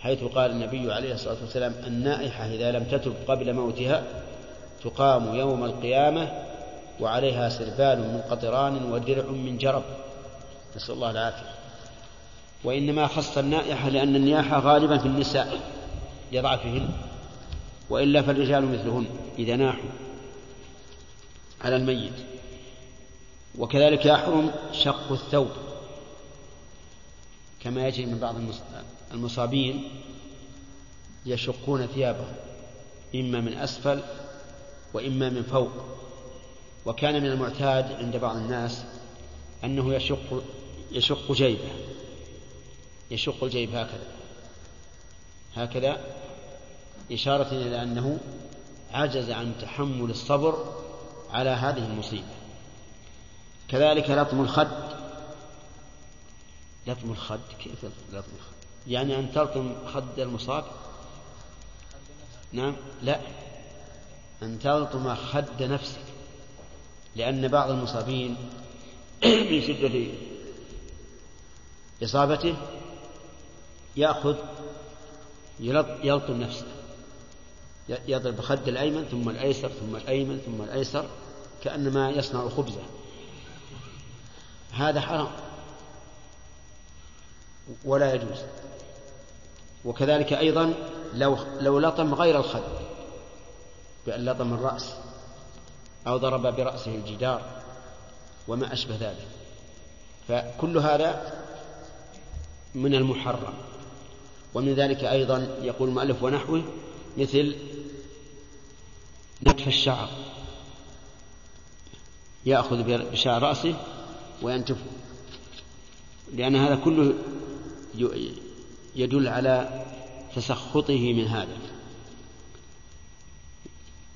حيث قال النبي عليه الصلاة والسلام النائحة إذا لم تتب قبل موتها تقام يوم القيامة وعليها سربال من قطران ودرع من جرب. نسأل الله العافية. وإنما خص النائحة لأن النياحة غالبا في النساء لضعفهن وإلا فالرجال مثلهن إذا ناحوا على الميت. وكذلك يحرم شق الثوب كما يجري من بعض المصابين يشقون ثيابهم إما من أسفل وإما من فوق. وكان من المعتاد عند بعض الناس أنه يشق يشق جيبه يشق الجيب هكذا. هكذا إشارة إلى أنه عجز عن تحمل الصبر على هذه المصيبة. كذلك لطم الخد. لطم الخد كيف لطم الخد؟ يعني أن تلطم خد المصاب؟ نعم لا. أن تلطم خد نفسك لأن بعض المصابين من شدة إصابته يأخذ يلطم نفسه. يضرب خد الأيمن ثم الأيسر ثم الأيمن ثم الأيسر كأنما يصنع خبزة. هذا حرام. ولا يجوز. وكذلك أيضا لو لو لطم غير الخد بأن لطم الرأس أو ضرب برأسه الجدار وما أشبه ذلك. فكل هذا من المحرم. ومن ذلك أيضا يقول المؤلف ونحوه مثل نتف الشعر. يأخذ بشعر رأسه وينتفه لأن هذا كله يدل على تسخطه من هذا.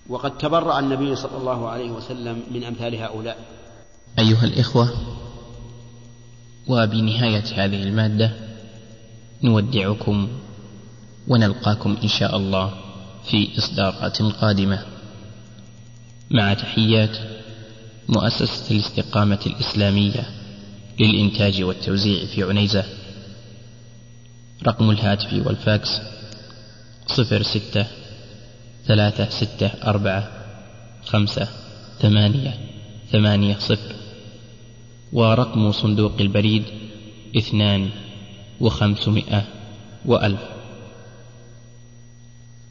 وقد تبرأ النبي صلى الله عليه وسلم من أمثال هؤلاء. أيها الإخوة وبنهاية هذه المادة نودعكم ونلقاكم إن شاء الله في إصدارات قادمة. مع تحيات مؤسسة الاستقامة الإسلامية للإنتاج والتوزيع في عنيزة. رقم الهاتف والفاكس صفر ستة ثلاثة ستة أربعة خمسة ثمانية ثمانية صفر ورقم صندوق البريد اثنان وخمسمائة وألف